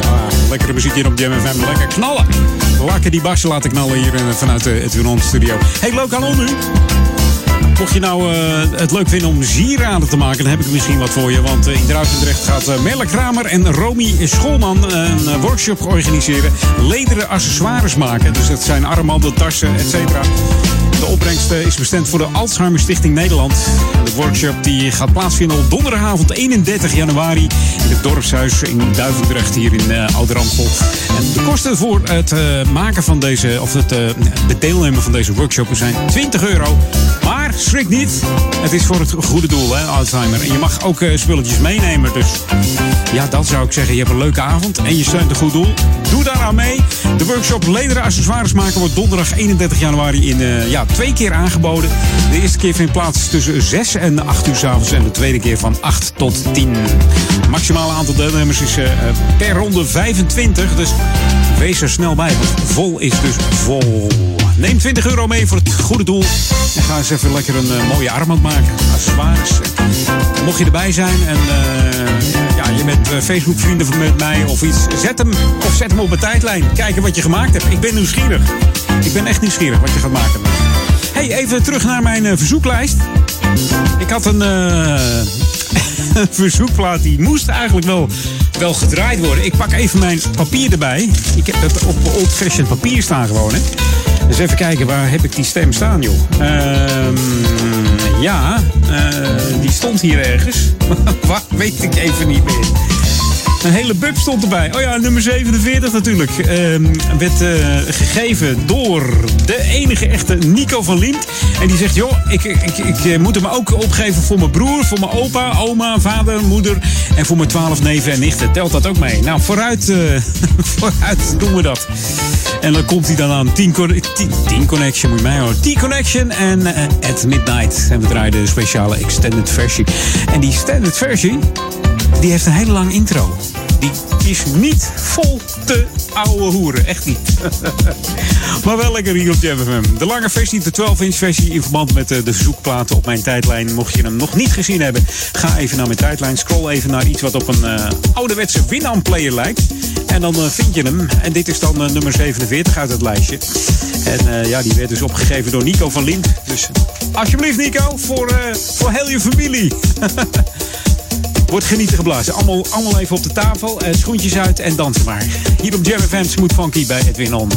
D: Ja, lekkere muziek hier op FM. Lekker knallen. Lekker die bassen laten knallen hier eh, vanuit de Edwin studio. Hey, leuk aan nu. Mocht je nou eh, het leuk vinden om sieraden te maken, dan heb ik misschien wat voor je. Want eh, in Duivendrecht gaat uh, Kramer en Romy Schoolman een eh, workshop organiseren. Lederen accessoires maken. Dus dat zijn armbanden, tassen, et cetera. De opbrengst eh, is bestemd voor de Alzheimer Stichting Nederland. De workshop die gaat plaatsvinden op donderdagavond 31 januari in het dorpshuis in Duivendrecht hier in uh. En de kosten voor het eh, maken van deze, of het, eh, het deelnemen van deze workshop zijn 20 euro. Schrik niet, het is voor het goede doel, hè, Alzheimer. En je mag ook eh, spulletjes meenemen. Dus ja, dan zou ik zeggen, je hebt een leuke avond en je steunt een goed doel. Doe daar aan mee. De workshop Lederen accessoires maken wordt donderdag 31 januari in eh, ja, twee keer aangeboden. De eerste keer vindt plaats tussen 6 en 8 uur s avonds en de tweede keer van 8 tot 10. Het maximale aantal deelnemers is eh, per ronde 25, dus wees er snel bij, want vol is dus vol. Neem 20 euro mee voor het goede doel en ga eens even lekker een eh, mooie armband maken. Accessoires. Mocht je erbij zijn en eh, ja, je bent eh, Facebook-vrienden van- met mij of iets, zet hem of zet hem op mijn tijdlijn. Kijken wat je gemaakt hebt. Ik ben nieuwsgierig. Ik ben echt nieuwsgierig wat je gaat maken. Hey, even terug naar mijn verzoeklijst. Ik had een, een verzoekplaat die moest eigenlijk wel, wel gedraaid worden. Ik pak even mijn papier erbij. Ik heb het op old-fashioned papier staan gewoon, hè. Dus even kijken, waar heb ik die stem staan, joh? Ehm, ja, eh, die stond hier ergens. Wat weet ik even niet meer. Een hele bub stond erbij. Oh ja, nummer 47 natuurlijk. Ehm, werd eh, gegeven door de enige echte Nico van Liemt. En die zegt, joh, ik, ik, ik, eh, moet hem ook opgeven voor mijn broer, voor mijn opa, oma, vader, moeder. En voor mijn twaalf neven en nichten. Telt dat ook mee? Nou, vooruit, eh, vooruit doen we dat. En dan komt hij dan aan 10 Connection, moet je mij horen. 10 Connection en At Midnight. En we draaiden de speciale extended versie. En die extended versie, die heeft een hele lange intro. Die is niet vol te ouwe hoeren. Echt niet. maar wel lekker hier op Jam. De lange versie, de 12-inch versie in verband met eh, de verzoekplaten op mijn tijdlijn. Mocht je hem nog niet gezien hebben, ga even naar mijn tijdlijn. Scroll even naar iets wat op een eh, ouderwetse Winamp player lijkt. En dan eh, vind je hem. En dit is dan nummer 47 uit het lijstje. En ja, die werd dus opgegeven door Nico van Lint. Dus alsjeblieft Nico, voor, voor heel je familie. Wordt genieten geblazen. Allemaal, allemaal even op de tafel, eh, schoentjes uit en dansen maar. Hier op Jam FM Funky bij Edwin On.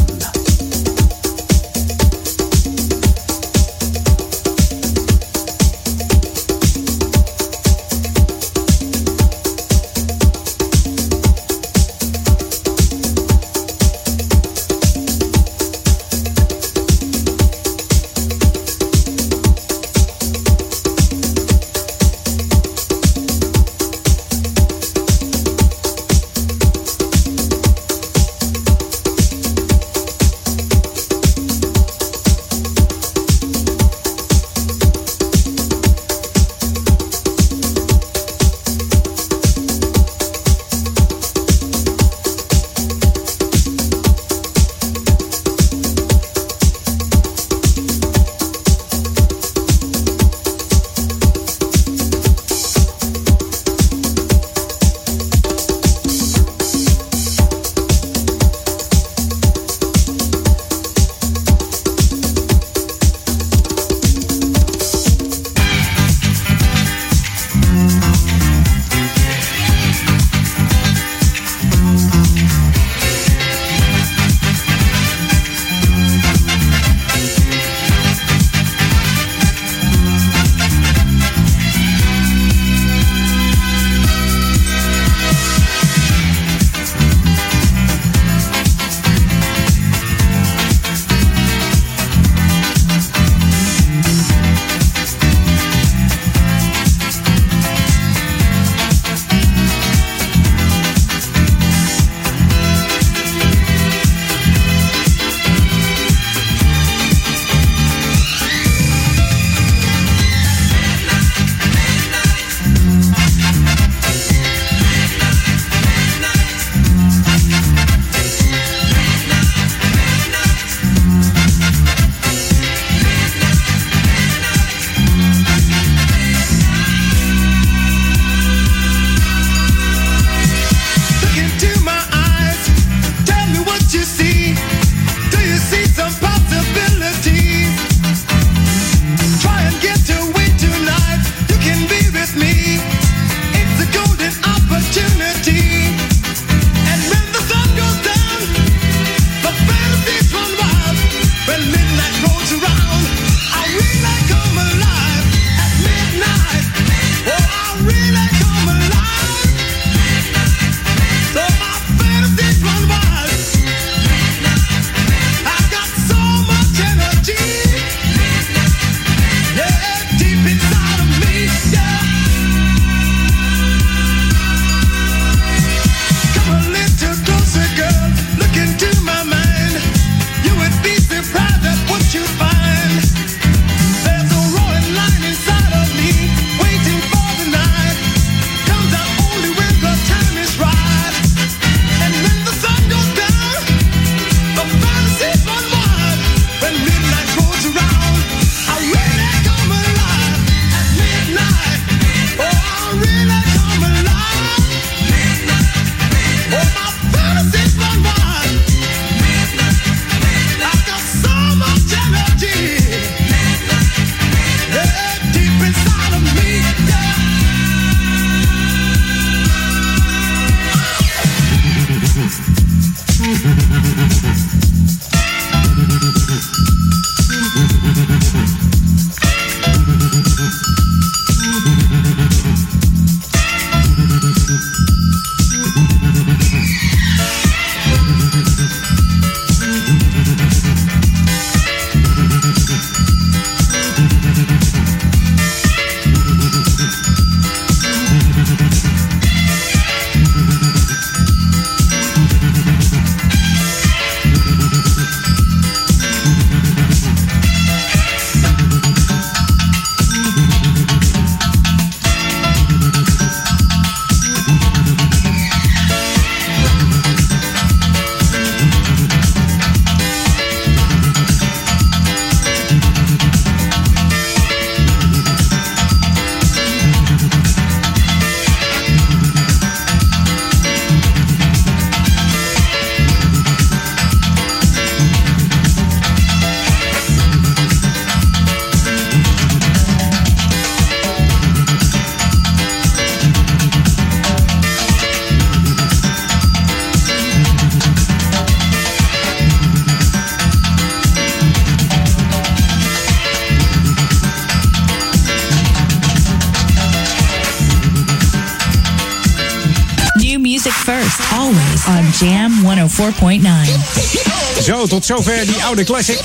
C: Jam 104.9.
D: Zo, tot zover die oude classic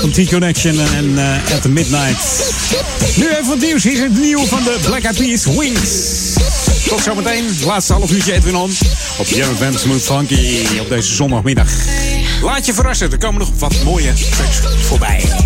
D: van T-Connection en eh, At the Midnight. Nu even wat nieuws. Hier is het nieuwe van de Black Eyed Peas, Wings. Tot zometeen, laatste half uurtje Edwin On. Op Jam FM Smooth Funky op deze zondagmiddag. Laat je verrassen, er komen nog wat mooie tracks voorbij.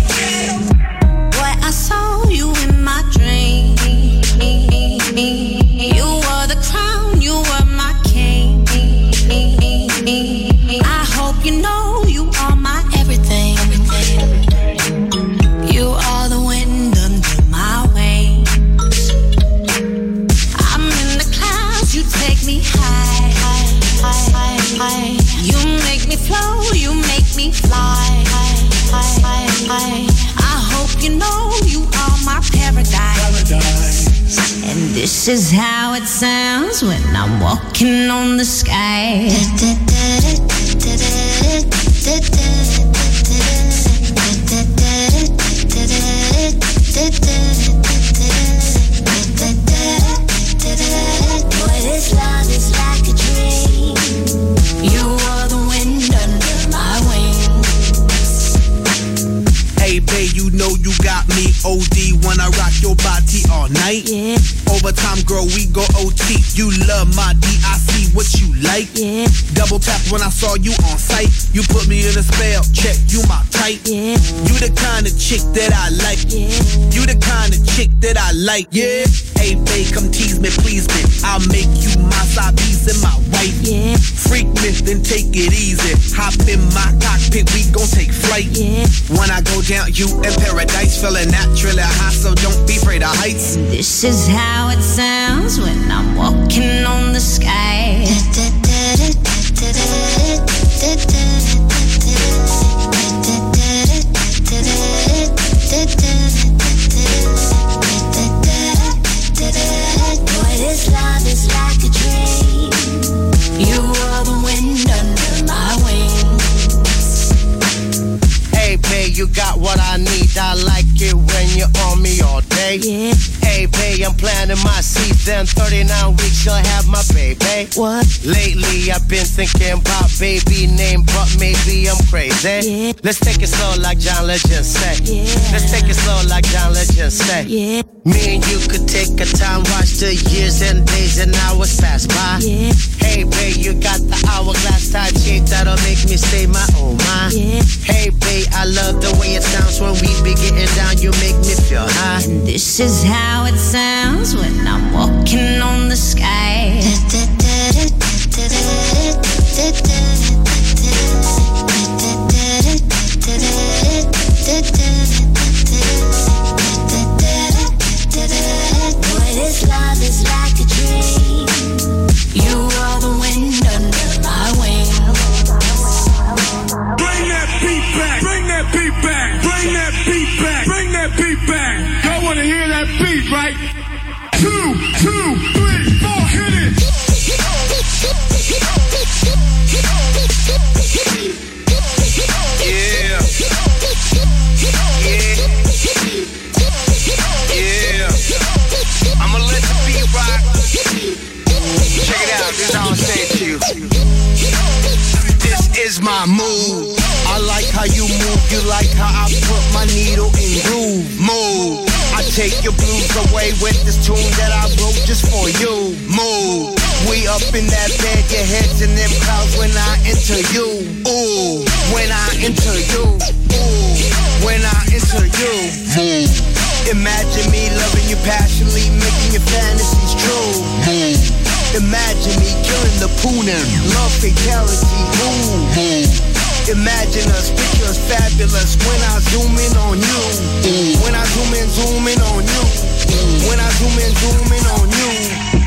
B: This is how it sounds when I'm walking on the sky.
R: We go OT. You love my DIC, Double tap when I saw you on sight. You put me in a spell, check, you my type.
B: Yeah.
R: You the kind of chick that I like.
B: Yeah.
R: You the kind of chick that I like. Yeah. Hey, babe, come tease me, please me. I'll make you my side piece and my wife.
B: Yeah.
R: Freak me, then take it easy. Hop in my cockpit, we gon' take flight.
B: Yeah.
R: When I go down, you in paradise, feeling naturally high, so don't be afraid of heights.
B: This is how it sounds when I'm walking on the sky. Boy, this love is like a dream. You are the wind under my wings.
R: Hey, babe, you got what I need. I like it when you're on me all day.
B: Yeah.
R: Hey, babe, I'm planting my seeds. Then 39 weeks, you'll have my baby.
B: What?
R: Lately, I've been thinking about baby name, but maybe I'm crazy.
B: Yeah.
R: Let's take it slow, like John Legend said.
B: Yeah.
R: Let's take it slow, like John Legend said.
B: Yeah.
R: Me and you could take a time, watch the years and days and hours pass by.
B: Yeah.
R: Hey, babe, you got the hourglass type shape that'll make me say my oh my.
B: Yeah.
R: Hey, babe, I love the way it sounds when we be getting down. You make me feel high.
B: And this is how it sounds when I'm walking on the sky. My
R: move. I like how you move. You like how I put my needle in groove. Move. I take your blues away with this tune that I wrote just for you. Move. We up in that bed, your heads in them clouds when I enter you. Ooh, when I enter you. Ooh, when I enter you. Move. Imagine me loving you passionately, making your fantasies true. Move. Imagine me killing the poonin, love fatality. Move. Imagine us, picture us fabulous when I zoom in on you. When I zoom in, zoom in on you. When I zoom in, zoom in on you.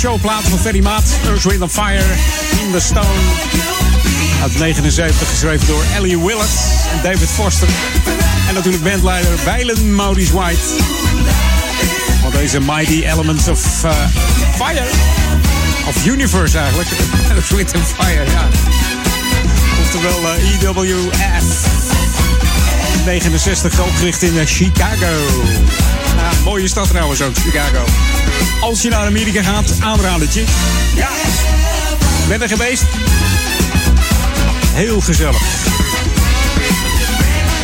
A: showplaat van
F: Ferry Maat. Earth, Wind Fire, In the Stone. Uit 79, geschreven door Ellie Willard en David Forster. En natuurlijk bandleider Weilen Maurice White. Van deze Mighty Elements of eh, Fire. Of Universe eigenlijk. Earth, Wind and Fire, ja. Oftewel uh, EWF. 69, opgericht in eh, Chicago. Ah, mooie stad trouwens ook, Chicago. Als je naar Amerika gaat, aanradertje. Ja, ben er geweest. Heel gezellig.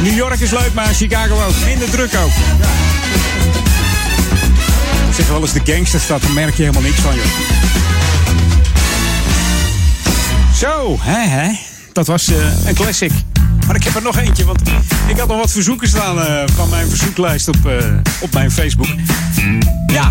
F: New York is leuk, maar Chicago ook. Minder druk ook. Ja. Zeg wel eens de gangsterstad, daar merk je helemaal niks van, joh. Zo, hè, hè. Dat was eh, een classic. Maar ik heb er nog eentje, want ik had nog wat verzoeken staan eh, van mijn verzoeklijst op, eh, op mijn Facebook. Ja,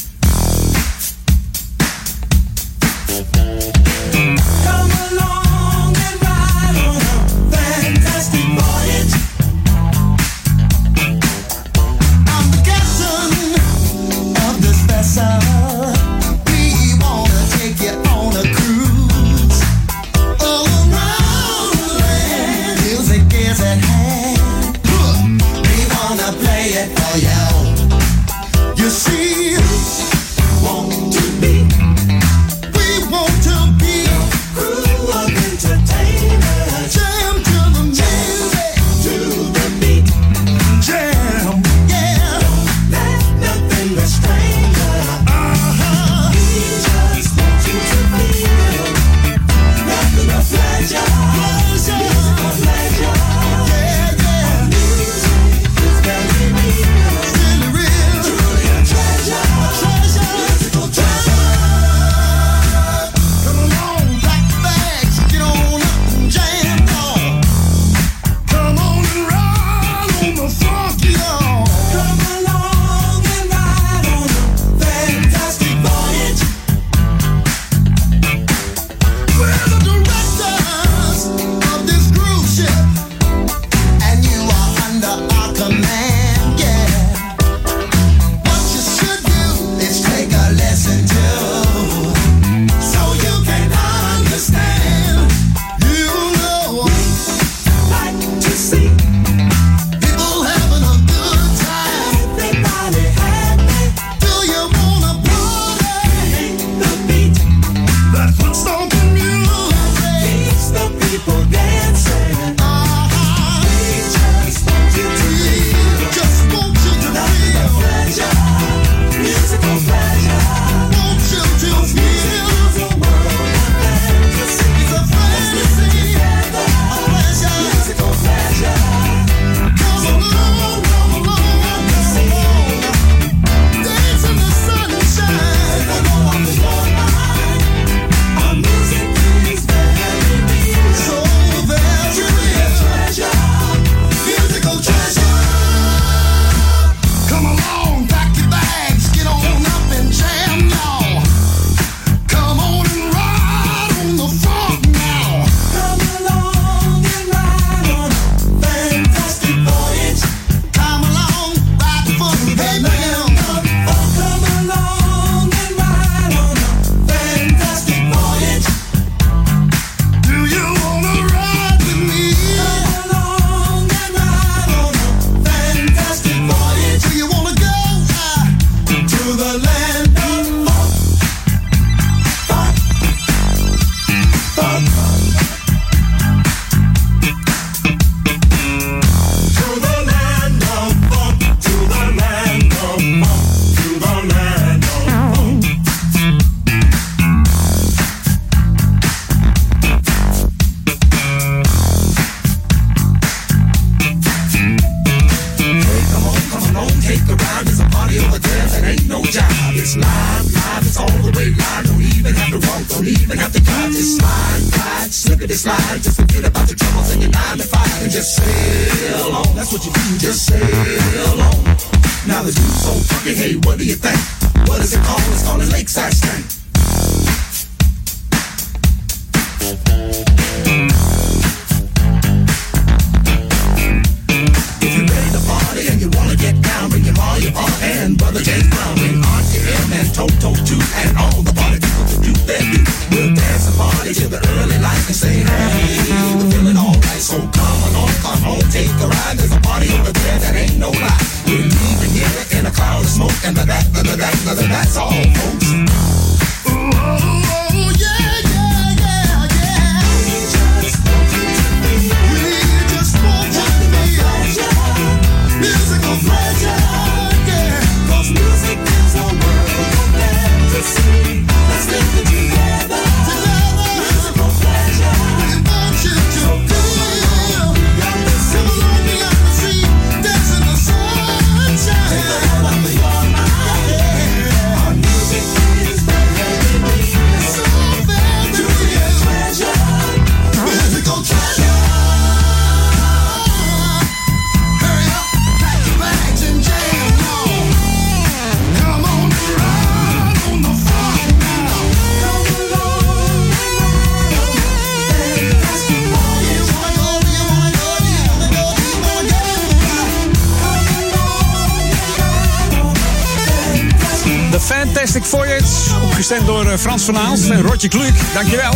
S: Voyage,
D: opgestemd door eh, Frans van Aalst en Rotje Kluk. Dankjewel.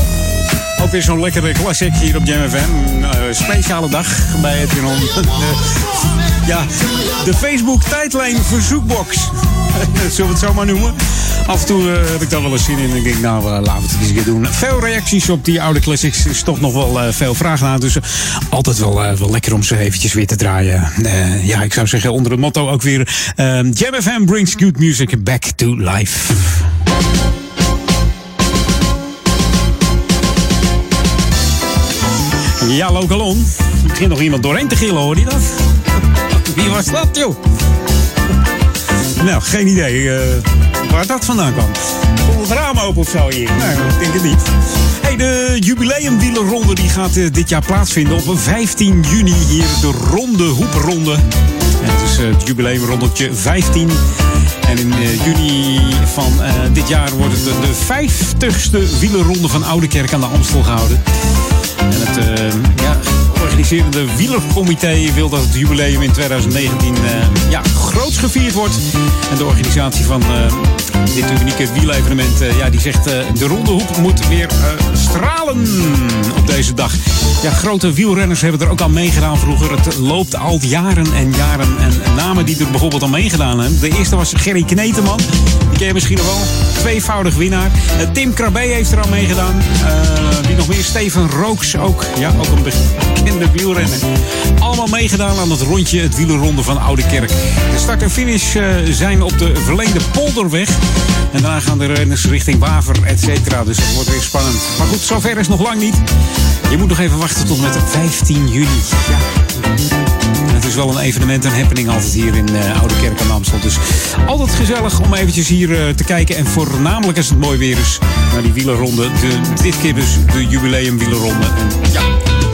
D: Ook weer zo'n lekkere classic hier op Jam FM. Een eh, speciale dag bij het Pinon. ja, de Facebook tijdlijn verzoekbox. Zullen we het zo maar noemen? Af en toe eh, heb ik daar wel eens zin in. En ik nou, eh, laten we het eens een keer doen. Veel reacties op die oude classics. Is toch nog wel eh, veel vragen naar. Dus altijd wel, wel lekker om ze eventjes weer te draaien. Ja, ik zou zeggen onder het motto ook weer... eh, Jam FM brings good music back to life. Ja, Lokalon. Er begint nog iemand doorheen te gillen, hoor je dat? Wie was dat, joh? Nou, geen idee eh, waar dat vandaan kwam. Komt het raam open of zo hier? Nou, ik denk het niet. Hey, de jubileumwielerronde die gaat eh, dit jaar plaatsvinden op 15 juni hier. De ronde hoepronde. En het is eh, het jubileumrondeltje 15. En in juni van dit jaar wordt het de, de 50ste wielerronde van Oudekerk aan de Amstel gehouden. En het eh, ja, organiserende wielercomité wil dat het jubileum in 2019 eh, ja, groots gevierd wordt. En de organisatie van eh, dit unieke wielevenement ja, die zegt de ronde hoek moet weer stralen op deze dag. Ja, grote wielrenners hebben er ook al meegedaan vroeger. Het loopt al jaren en jaren. En namen die er bijvoorbeeld al meegedaan hebben. De eerste was Gerry Kneteman. Die ken je misschien nog wel. Tweevoudig winnaar. Tim Krabbe heeft er al meegedaan. Wie nog meer? Steven Rooks ook. Ja, ook een bekende wielrenner. Allemaal meegedaan aan het rondje, het wielerronde van Oude Kerk. De start en finish eh, zijn op de verlengde Polderweg. En daarna gaan de renners richting Waver, et cetera. Dus dat wordt weer spannend. Maar goed, zover is nog lang niet. Je moet nog even wachten tot met 15 juni. Ja. Het is wel een evenement, een happening altijd hier in eh, Oude Kerk aan Amstel. Dus altijd gezellig om eventjes hier eh, te kijken. En voornamelijk als het mooi weer is naar die wielerronde. De, dit keer dus de jubileum wielerronde. En ja,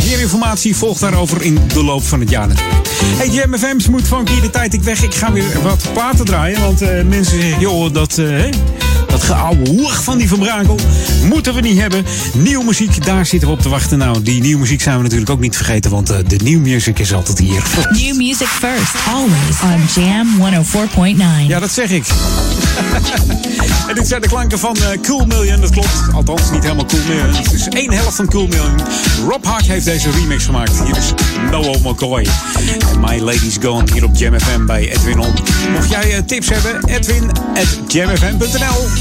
D: meer informatie volgt daarover in de loop van het jaar natuurlijk. Hey, Jam moet van hier de tijd ik weg. Ik ga weer wat platen draaien. Want eh, mensen zeggen, joh, dat... dat geouwe hoeg van die Van Brakel moeten we niet hebben. Nieuwe muziek, daar zitten we op te wachten. Nou, die nieuwe muziek zijn we natuurlijk ook niet vergeten, want eh, de nieuwe muziek is altijd hier.
H: New music first, always on Jam 104.9.
D: Ja, dat zeg ik. en dit zijn de klanken van eh, Cool Million, dat klopt. Althans, niet helemaal Cool Million. Het is één helft van Cool Million. Rob Hart heeft deze remix gemaakt. Hier is Noah McCoy. En My Ladies Gone hier op Jam FM bij Edwin On. Mocht jij eh, tips hebben, edwin at jamfm.nl.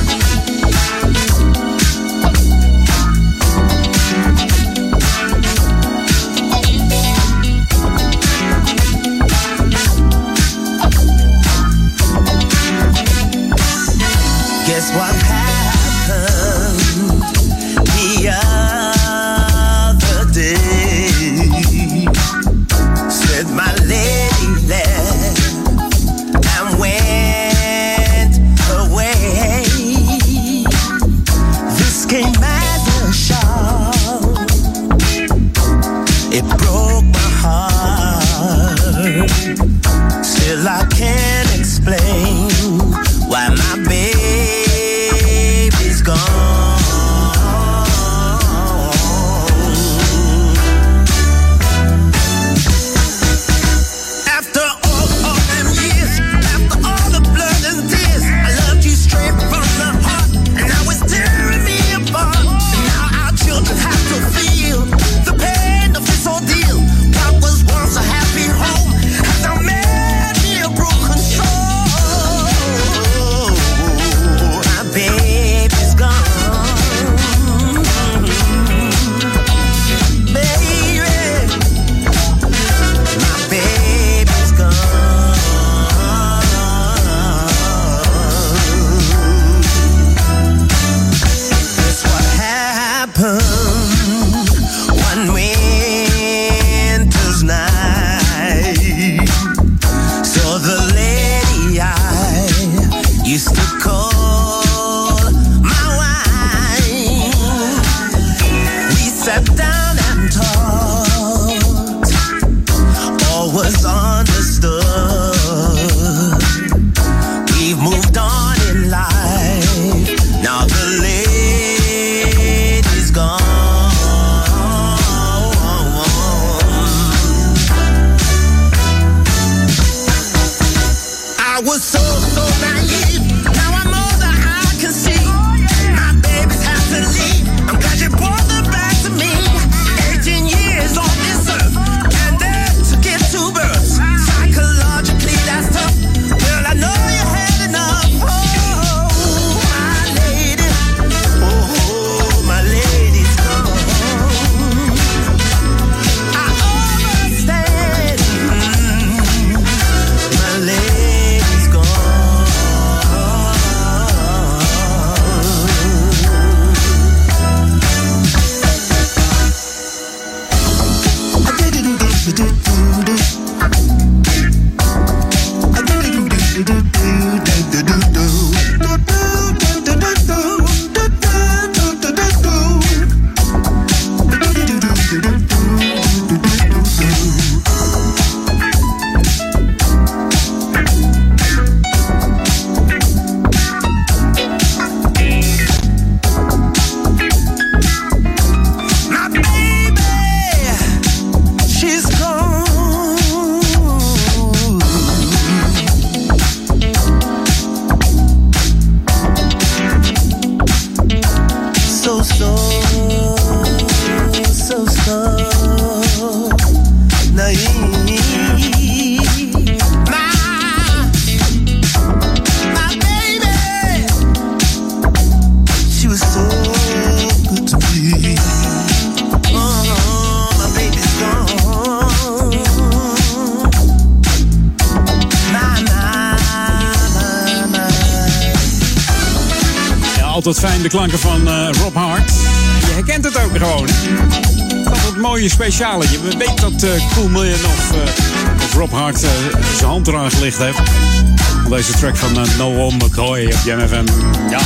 D: van uh, Noel McCoy op JMFM. Ja.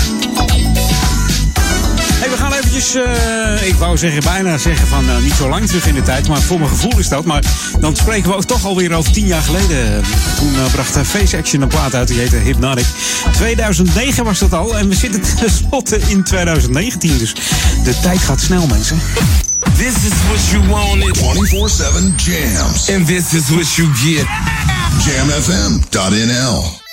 D: Hey, we gaan eventjes, eh, ik wou zeggen, bijna zeggen van eh, niet zo lang terug in de tijd, maar voor mijn gevoel is dat. Maar dan spreken we ook toch alweer over tien jaar geleden. Toen bracht Face Action een plaat uit, die heette Hypnotic. 2009 was dat al en we zitten tenslotte in 2019, dus de tijd gaat snel, mensen.
G: This is what you wanted.
I: 24-7 jams.
G: And this is what you get.
I: Jamfm.nl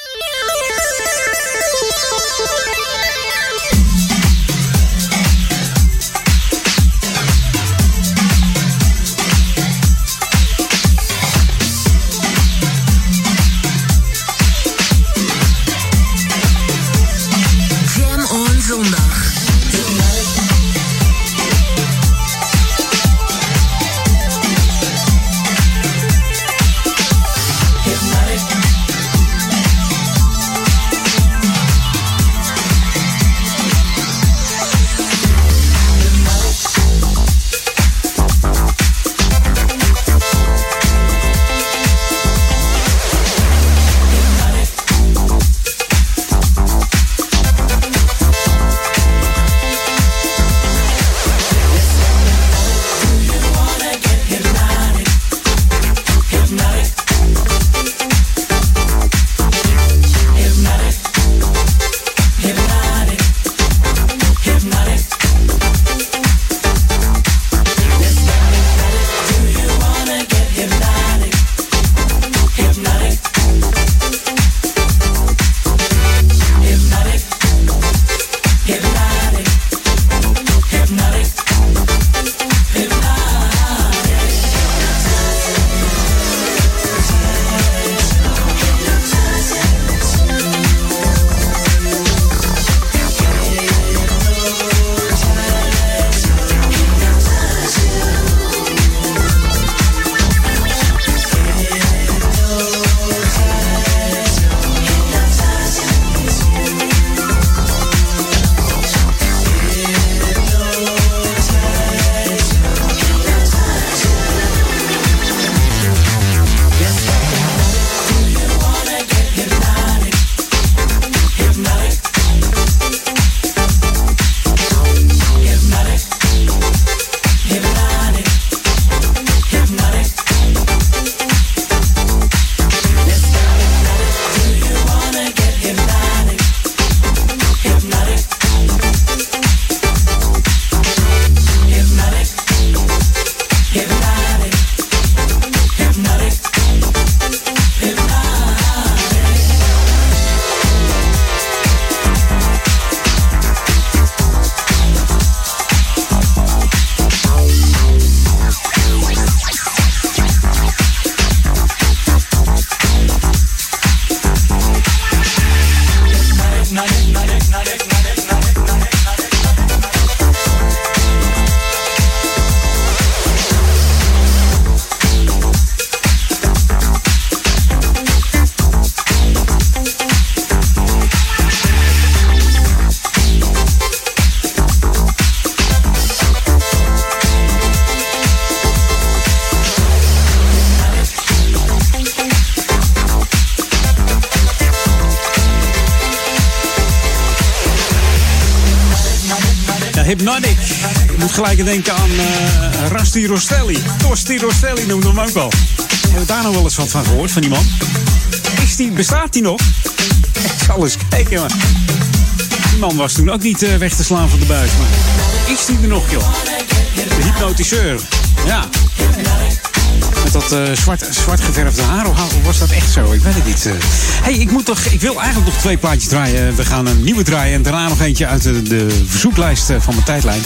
D: gelijk denken aan eh Rasti Rostelli. Tosti Rostelli noemde hem ook wel. Hebben we daar nog wel eens wat van gehoord, van die man? Is die, bestaat die nog? Ik zal eens kijken, maar... Die man was toen ook niet eh, weg te slaan van de buis, maar... Is die er nog, joh? De hypnotiseur. Ja. Met dat eh, zwart, zwart geverfde haar, of was dat echt zo? Ik weet het niet. eh. hey, ik, moet toch, ik wil eigenlijk nog twee plaatjes draaien. We gaan een nieuwe draaien en daarna nog eentje uit de, de verzoeklijst eh, van mijn tijdlijn.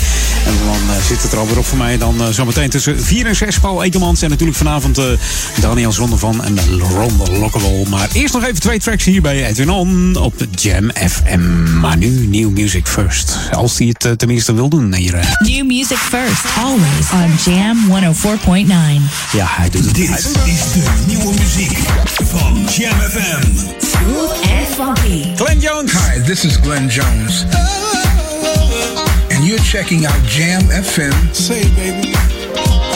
D: En dan zit het er alweer op voor mij. Dan zometeen tussen 4 en 6 Paul Ekemans. En natuurlijk vanavond Daniel Zondervan en Ron Lockable. Maar eerst nog even twee tracks hier bij Edwin On op Jam FM. Maar nu New Music First. Als hij het tenminste wil doen hier.
C: New music first, always on Jam 104.9.
D: Ja, hij.
A: Dit is de nieuwe muziek van Jam FM.
C: Smooth and funky.
D: Glenn Jones.
G: Hi, this is Glenn Jones. And you're checking out Jam FM. Say, baby,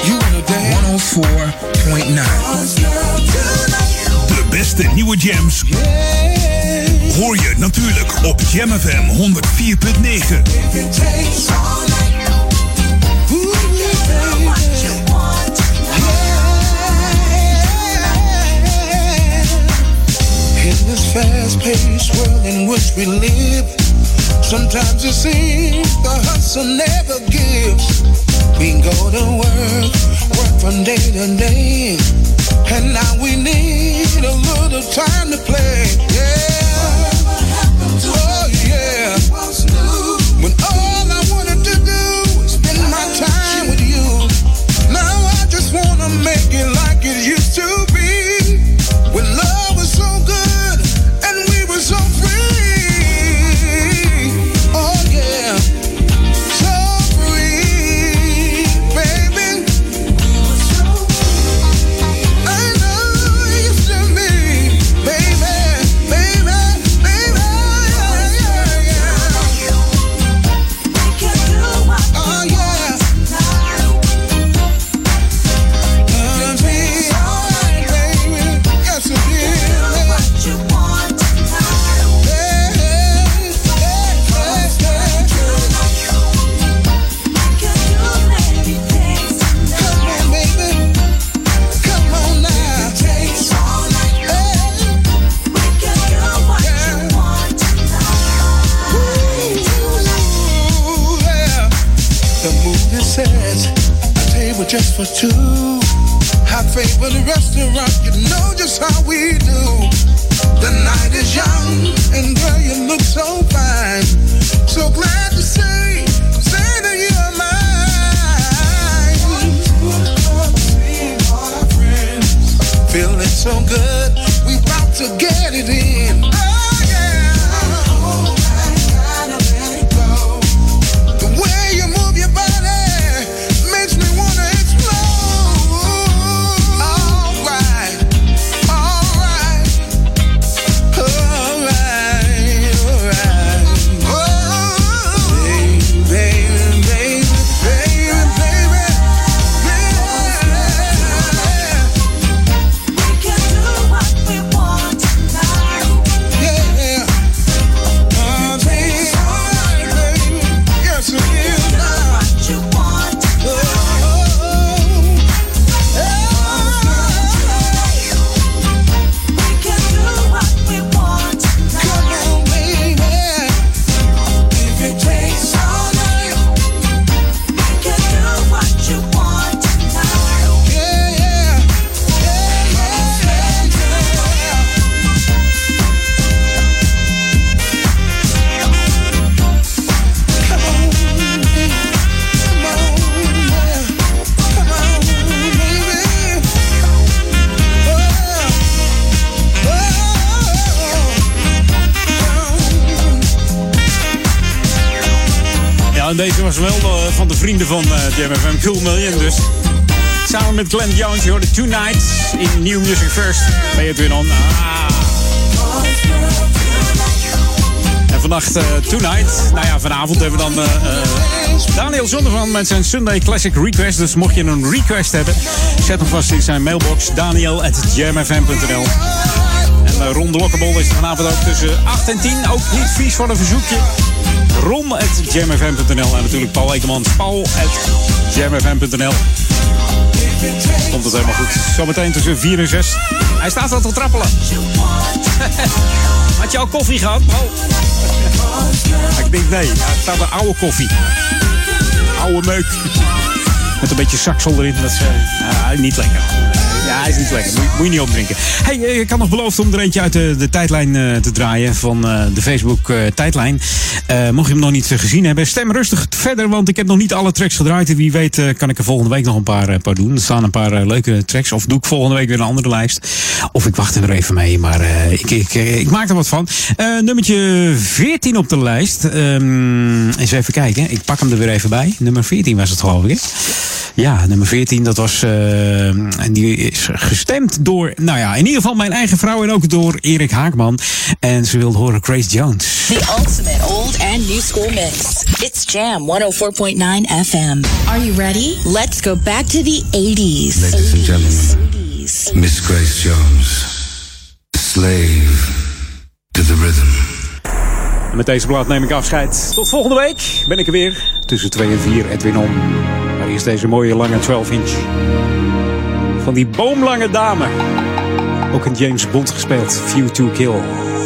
G: you wanna dance? 104.9.
A: De beste nieuwe jams hoor je natuurlijk op Jam FM 104.9.
H: this fast-paced world in which we live, sometimes it seems the hustle never gives. We go to work, work from day to day, and now we need a little time to play. Yeah. Oh yeah. When all
D: Jam FM, Cool Million dus. Samen met Glenn Jones, je hoorde Two Nights in New Music First. Ben je het weer on? Ah. En vannacht eh, Tonight. Nou ja, vanavond hebben we dan eh, eh, Daniel Zondervan met zijn Sunday Classic Request. Dus mocht je een request hebben, zet hem vast in zijn mailbox. Daniel.jamfm.nl En uh, Ron de Lokkebol is vanavond ook tussen 8 en 10. Ook niet vies voor een verzoekje. Ron.jamfm.nl En natuurlijk Paul Ekemans. Paul.jamfm.nl Komt het helemaal goed. Zometeen tussen 4 en 6. Hij staat al te trappelen. Had je al koffie gehad, Paul? Ik denk nee. Het staat oude koffie. Oude meuk. Met een beetje saksel erin. Dat is eh, niet lekker. Ja, hij is niet lekker. Moet, je- niet opdrinken. Hey, eh, ik had nog beloofd om er eentje uit de, de tijdlijn eh, te draaien van eh, de Facebook tijdlijn. Mocht je hem nog niet gezien hebben, stem rustig verder, want ik heb nog niet alle tracks gedraaid. En wie weet kan ik er volgende week nog een paar, paar doen. Er staan een paar leuke tracks. Of doe ik volgende week weer een andere lijst. Of ik wacht er even mee. Maar ik, ik, ik maak er wat van. Nummertje 14 op de lijst. Ehm, eens even kijken. Ik pak hem er weer even bij. Nummer 14 was het geloof ik. Ja, nummer 14, dat was. eh, en die is gestemd door. Nou ja, in ieder geval mijn eigen vrouw en ook door Erik Haakman. En ze wilde horen Grace Jones.
E: The ultimate old and new school mix. It's Jam 104.9 FM. Are you ready? Let's go back to the 80s.
T: Ladies and gentlemen, Miss Grace Jones, slave to the rhythm.
D: En met deze plaat neem ik afscheid. Tot volgende week ben ik er weer. Tussen 2 en 4, Edwin On. Deze mooie lange 12 inch. Van die boomlange dame. Ook in James Bond gespeeld. View to Kill.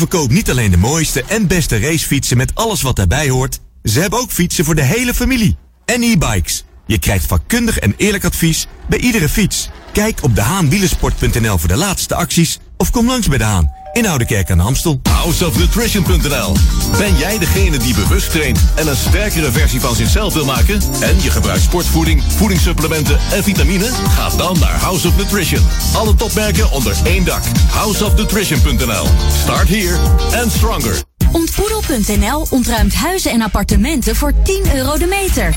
U: Verkoopt niet alleen de mooiste en beste racefietsen met alles wat daarbij hoort. Ze hebben ook fietsen voor de hele familie. En e-bikes. Je krijgt vakkundig en eerlijk advies bij iedere fiets. Kijk op dehaanwielersport.nl voor de laatste acties of kom langs bij de Haan in Oudekerk aan de Amstel.
L: Houseofnutrition.nl Ben jij degene die bewust traint en een sterkere versie van zichzelf wil maken? En je gebruikt sportvoeding, voedingssupplementen en vitamine? Ga dan naar House of Nutrition. Alle topmerken onder één dak. Houseofnutrition.nl Start here and stronger.
M: Ontboedel.nl ontruimt huizen en appartementen voor 10 euro de meter.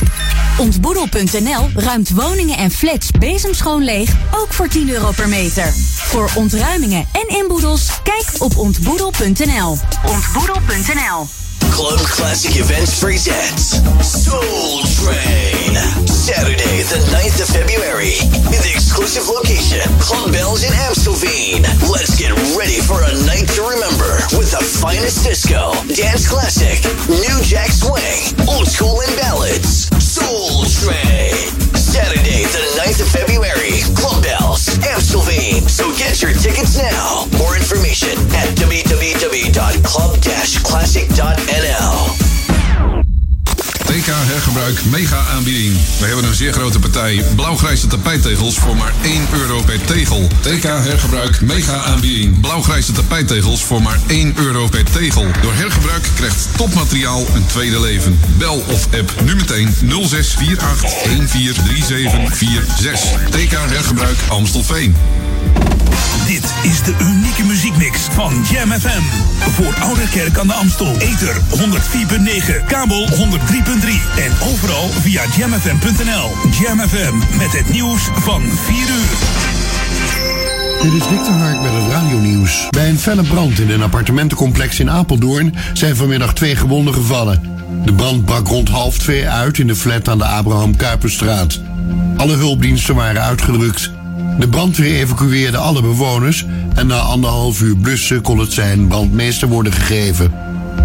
M: Ontboedel.nl ruimt woningen en flats bezemschoon leeg, ook voor 10 euro per meter. Voor ontruimingen en inboedels, kijk op ontboedel.nl. Ontboedel.nl
N: Club Classic Events presents Soul Train. Saturday, the 9th of February. In the exclusive location, Club Bells in Amstelveen. Let's get ready for a night to remember with the finest disco, dance classic, new jack swing, old school and ballads. Soul Train. Saturday, the 9th of February. Club Bells, Amstelveen. So get your tickets now. More information at www.club-classic.nl.
O: TK hergebruik mega aanbieding. We hebben een zeer grote partij blauwgrijze tapijttegels voor maar 1 euro per tegel. TK hergebruik mega aanbieding. Blauwgrijze tapijttegels voor maar 1 euro per tegel. Door hergebruik krijgt topmateriaal een tweede leven. Bel of app nu meteen 0648 143746. TK hergebruik Amstelveen.
A: Dit is de unieke muziekmix van Jam FM. Voor Oude Kerk aan de Amstel. Ether 104.9, kabel 103.3 en overal via jamfm.nl. Jam FM met het nieuws van 4 uur.
P: Dit is Victor Hark met het radionieuws. Bij een felle brand in een appartementencomplex in Apeldoorn zijn vanmiddag twee gewonden gevallen. De brand brak rond half twee uit in de flat aan de Abraham Kuiperstraat. Alle hulpdiensten waren uitgerukt. De brandweer evacueerde alle bewoners en na anderhalf uur blussen kon het zijn brandmeester worden gegeven.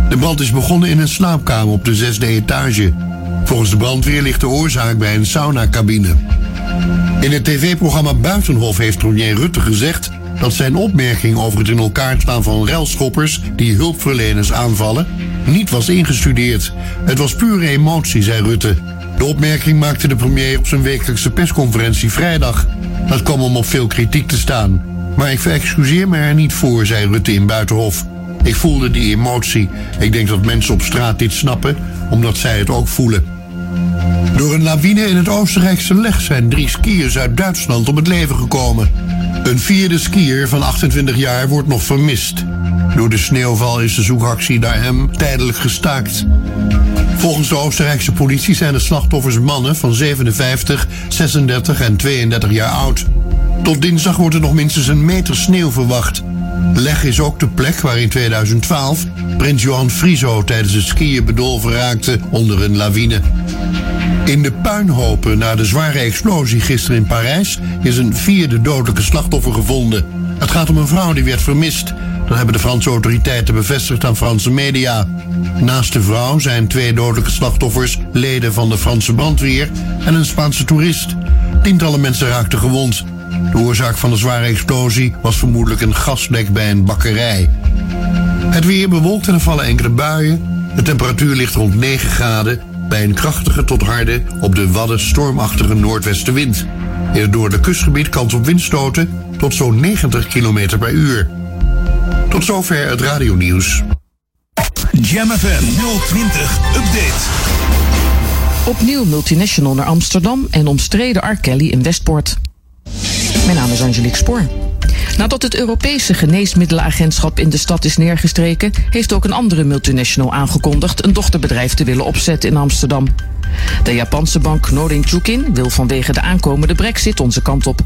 P: De brand is begonnen in een slaapkamer op de zesde etage. Volgens de brandweer ligt de oorzaak bij een saunacabine. In het tv-programma Buitenhof heeft premier Rutte gezegd dat zijn opmerking over het in elkaar staan van relschoppers die hulpverleners aanvallen niet was ingestudeerd. Het was pure emotie, zei Rutte. De opmerking maakte de premier op zijn wekelijkse persconferentie vrijdag. Dat kwam om op veel kritiek te staan. Maar ik verexcuseer me er niet voor, zei Rutte in Buitenhof. Ik voelde die emotie. Ik denk dat mensen op straat dit snappen, omdat zij het ook voelen. Door een lawine in het Oostenrijkse Leg zijn drie skiers uit Duitsland om het leven gekomen. Een vierde skier van 28 jaar wordt nog vermist. Door de sneeuwval is de zoekactie naar hem tijdelijk gestaakt. Volgens de Oostenrijkse politie zijn de slachtoffers mannen van 57, 36 en 32 jaar oud. Tot dinsdag wordt er nog minstens een meter sneeuw verwacht. Leg is ook de plek waar in 2012 prins Johan Frieso tijdens het skiën bedolven raakte onder een lawine. In de puinhopen na de zware explosie gisteren in Parijs is een vierde dodelijke slachtoffer gevonden. Het gaat om een vrouw die werd vermist. Dat hebben de Franse autoriteiten bevestigd aan Franse media. Naast de vrouw zijn twee dodelijke slachtoffers leden van de Franse brandweer en een Spaanse toerist. Tientallen mensen raakten gewond. De oorzaak van de zware explosie was vermoedelijk een gaslek bij een bakkerij. Het weer bewolkt en er vallen enkele buien. De temperatuur ligt rond 9 graden bij een krachtige tot harde op de Wadden stormachtige noordwestenwind. In het kustgebied kans op windstoten tot zo'n 90 km per uur. Tot zover het radionieuws.
A: Jam FM 020 Update.
V: Opnieuw multinational naar Amsterdam en omstreden R. Kelly in Westpoort. Mijn naam is Angelique Spoor. Nadat het Europese geneesmiddelenagentschap in de stad is neergestreken, heeft ook een andere multinational aangekondigd een dochterbedrijf te willen opzetten in Amsterdam. De Japanse bank Norin Chukin wil vanwege de aankomende brexit onze kant op.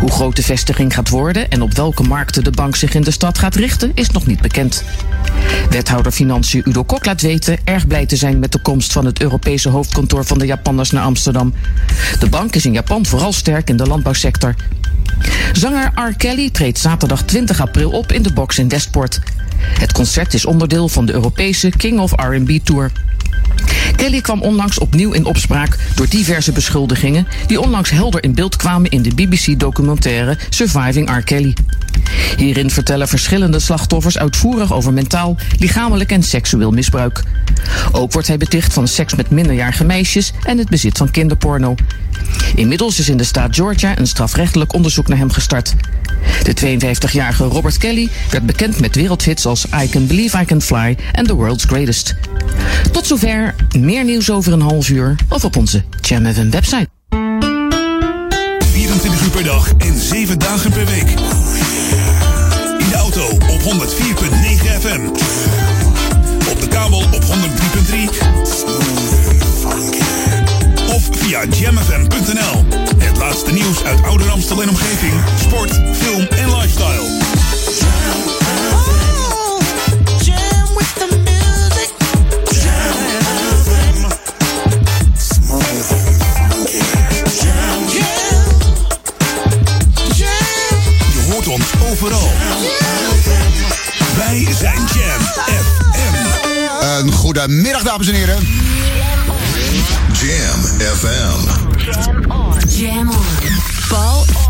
V: Hoe groot de vestiging gaat worden en op welke markten de bank zich in de stad gaat richten, is nog niet bekend. Wethouder Financiën Udo Kok laat weten erg blij te zijn met de komst van het Europese hoofdkantoor van de Japanners naar Amsterdam. De bank is in Japan vooral sterk in de landbouwsector. Zanger R. Kelly treedt zaterdag 20 april op in de box in Westport. Het concert is onderdeel van de Europese King of R&B Tour. Kelly kwam onlangs opnieuw in opspraak door diverse beschuldigingen die onlangs helder in beeld kwamen in de BBC-documentaire Surviving R. Kelly. Hierin vertellen verschillende slachtoffers uitvoerig over mentaal, lichamelijk en seksueel misbruik. Ook wordt hij beticht van seks met minderjarige meisjes en het bezit van kinderporno. Inmiddels is in de staat Georgia een strafrechtelijk onderzoek naar hem gestart. De 52-jarige Robert Kelly werd bekend met wereldhits als I Can Believe I Can Fly en The World's Greatest. Tot zover, meer nieuws over een half uur of op onze Jam FM website.
A: 24 uur per dag en 7 dagen per week. In de auto op 104.9 FM. Op de kabel op 103.3 via jamfm.nl. Het laatste nieuws uit oude Amstel en omgeving. Sport, film en lifestyle.
F: Je hoort ons Overal.
A: Wij zijn Jam FM.
R: Een goedemiddag, dames en heren.
I: Jam FM.
H: Jam on.
R: Jam on. Ball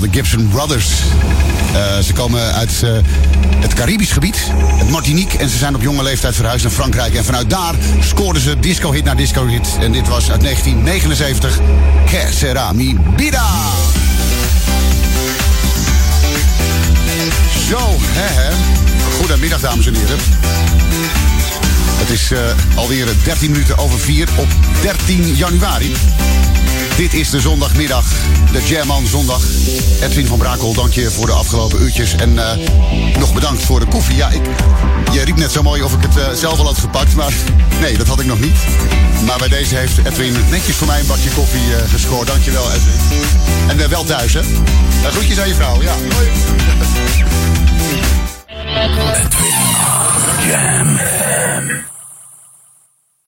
R: De Gibson Brothers. Eh, ze komen uit eh, het Caribisch gebied, het Martinique. En ze zijn op jonge leeftijd verhuisd naar Frankrijk. En vanuit daar scoorden ze disco-hit na disco-hit. En dit was uit 1979. Que sera. Zo, hè hè. Goedemiddag dames en heren. Het is eh, alweer 13 minuten over 4 op 13 januari. Dit is de zondagmiddag, de Jamman zondag. Edwin van Brakel, dank je voor de afgelopen uurtjes. En eh, nog bedankt voor de koffie. Ja, ik, je riep net zo mooi of ik het eh, zelf al had gepakt, maar nee, dat had ik nog niet. Maar bij deze heeft Edwin netjes voor mij een bakje koffie eh, gescoord. Dank je wel, Edwin. En wel thuis, hè? Uh, groetjes aan je vrouw, ja. Hoi.
A: FM.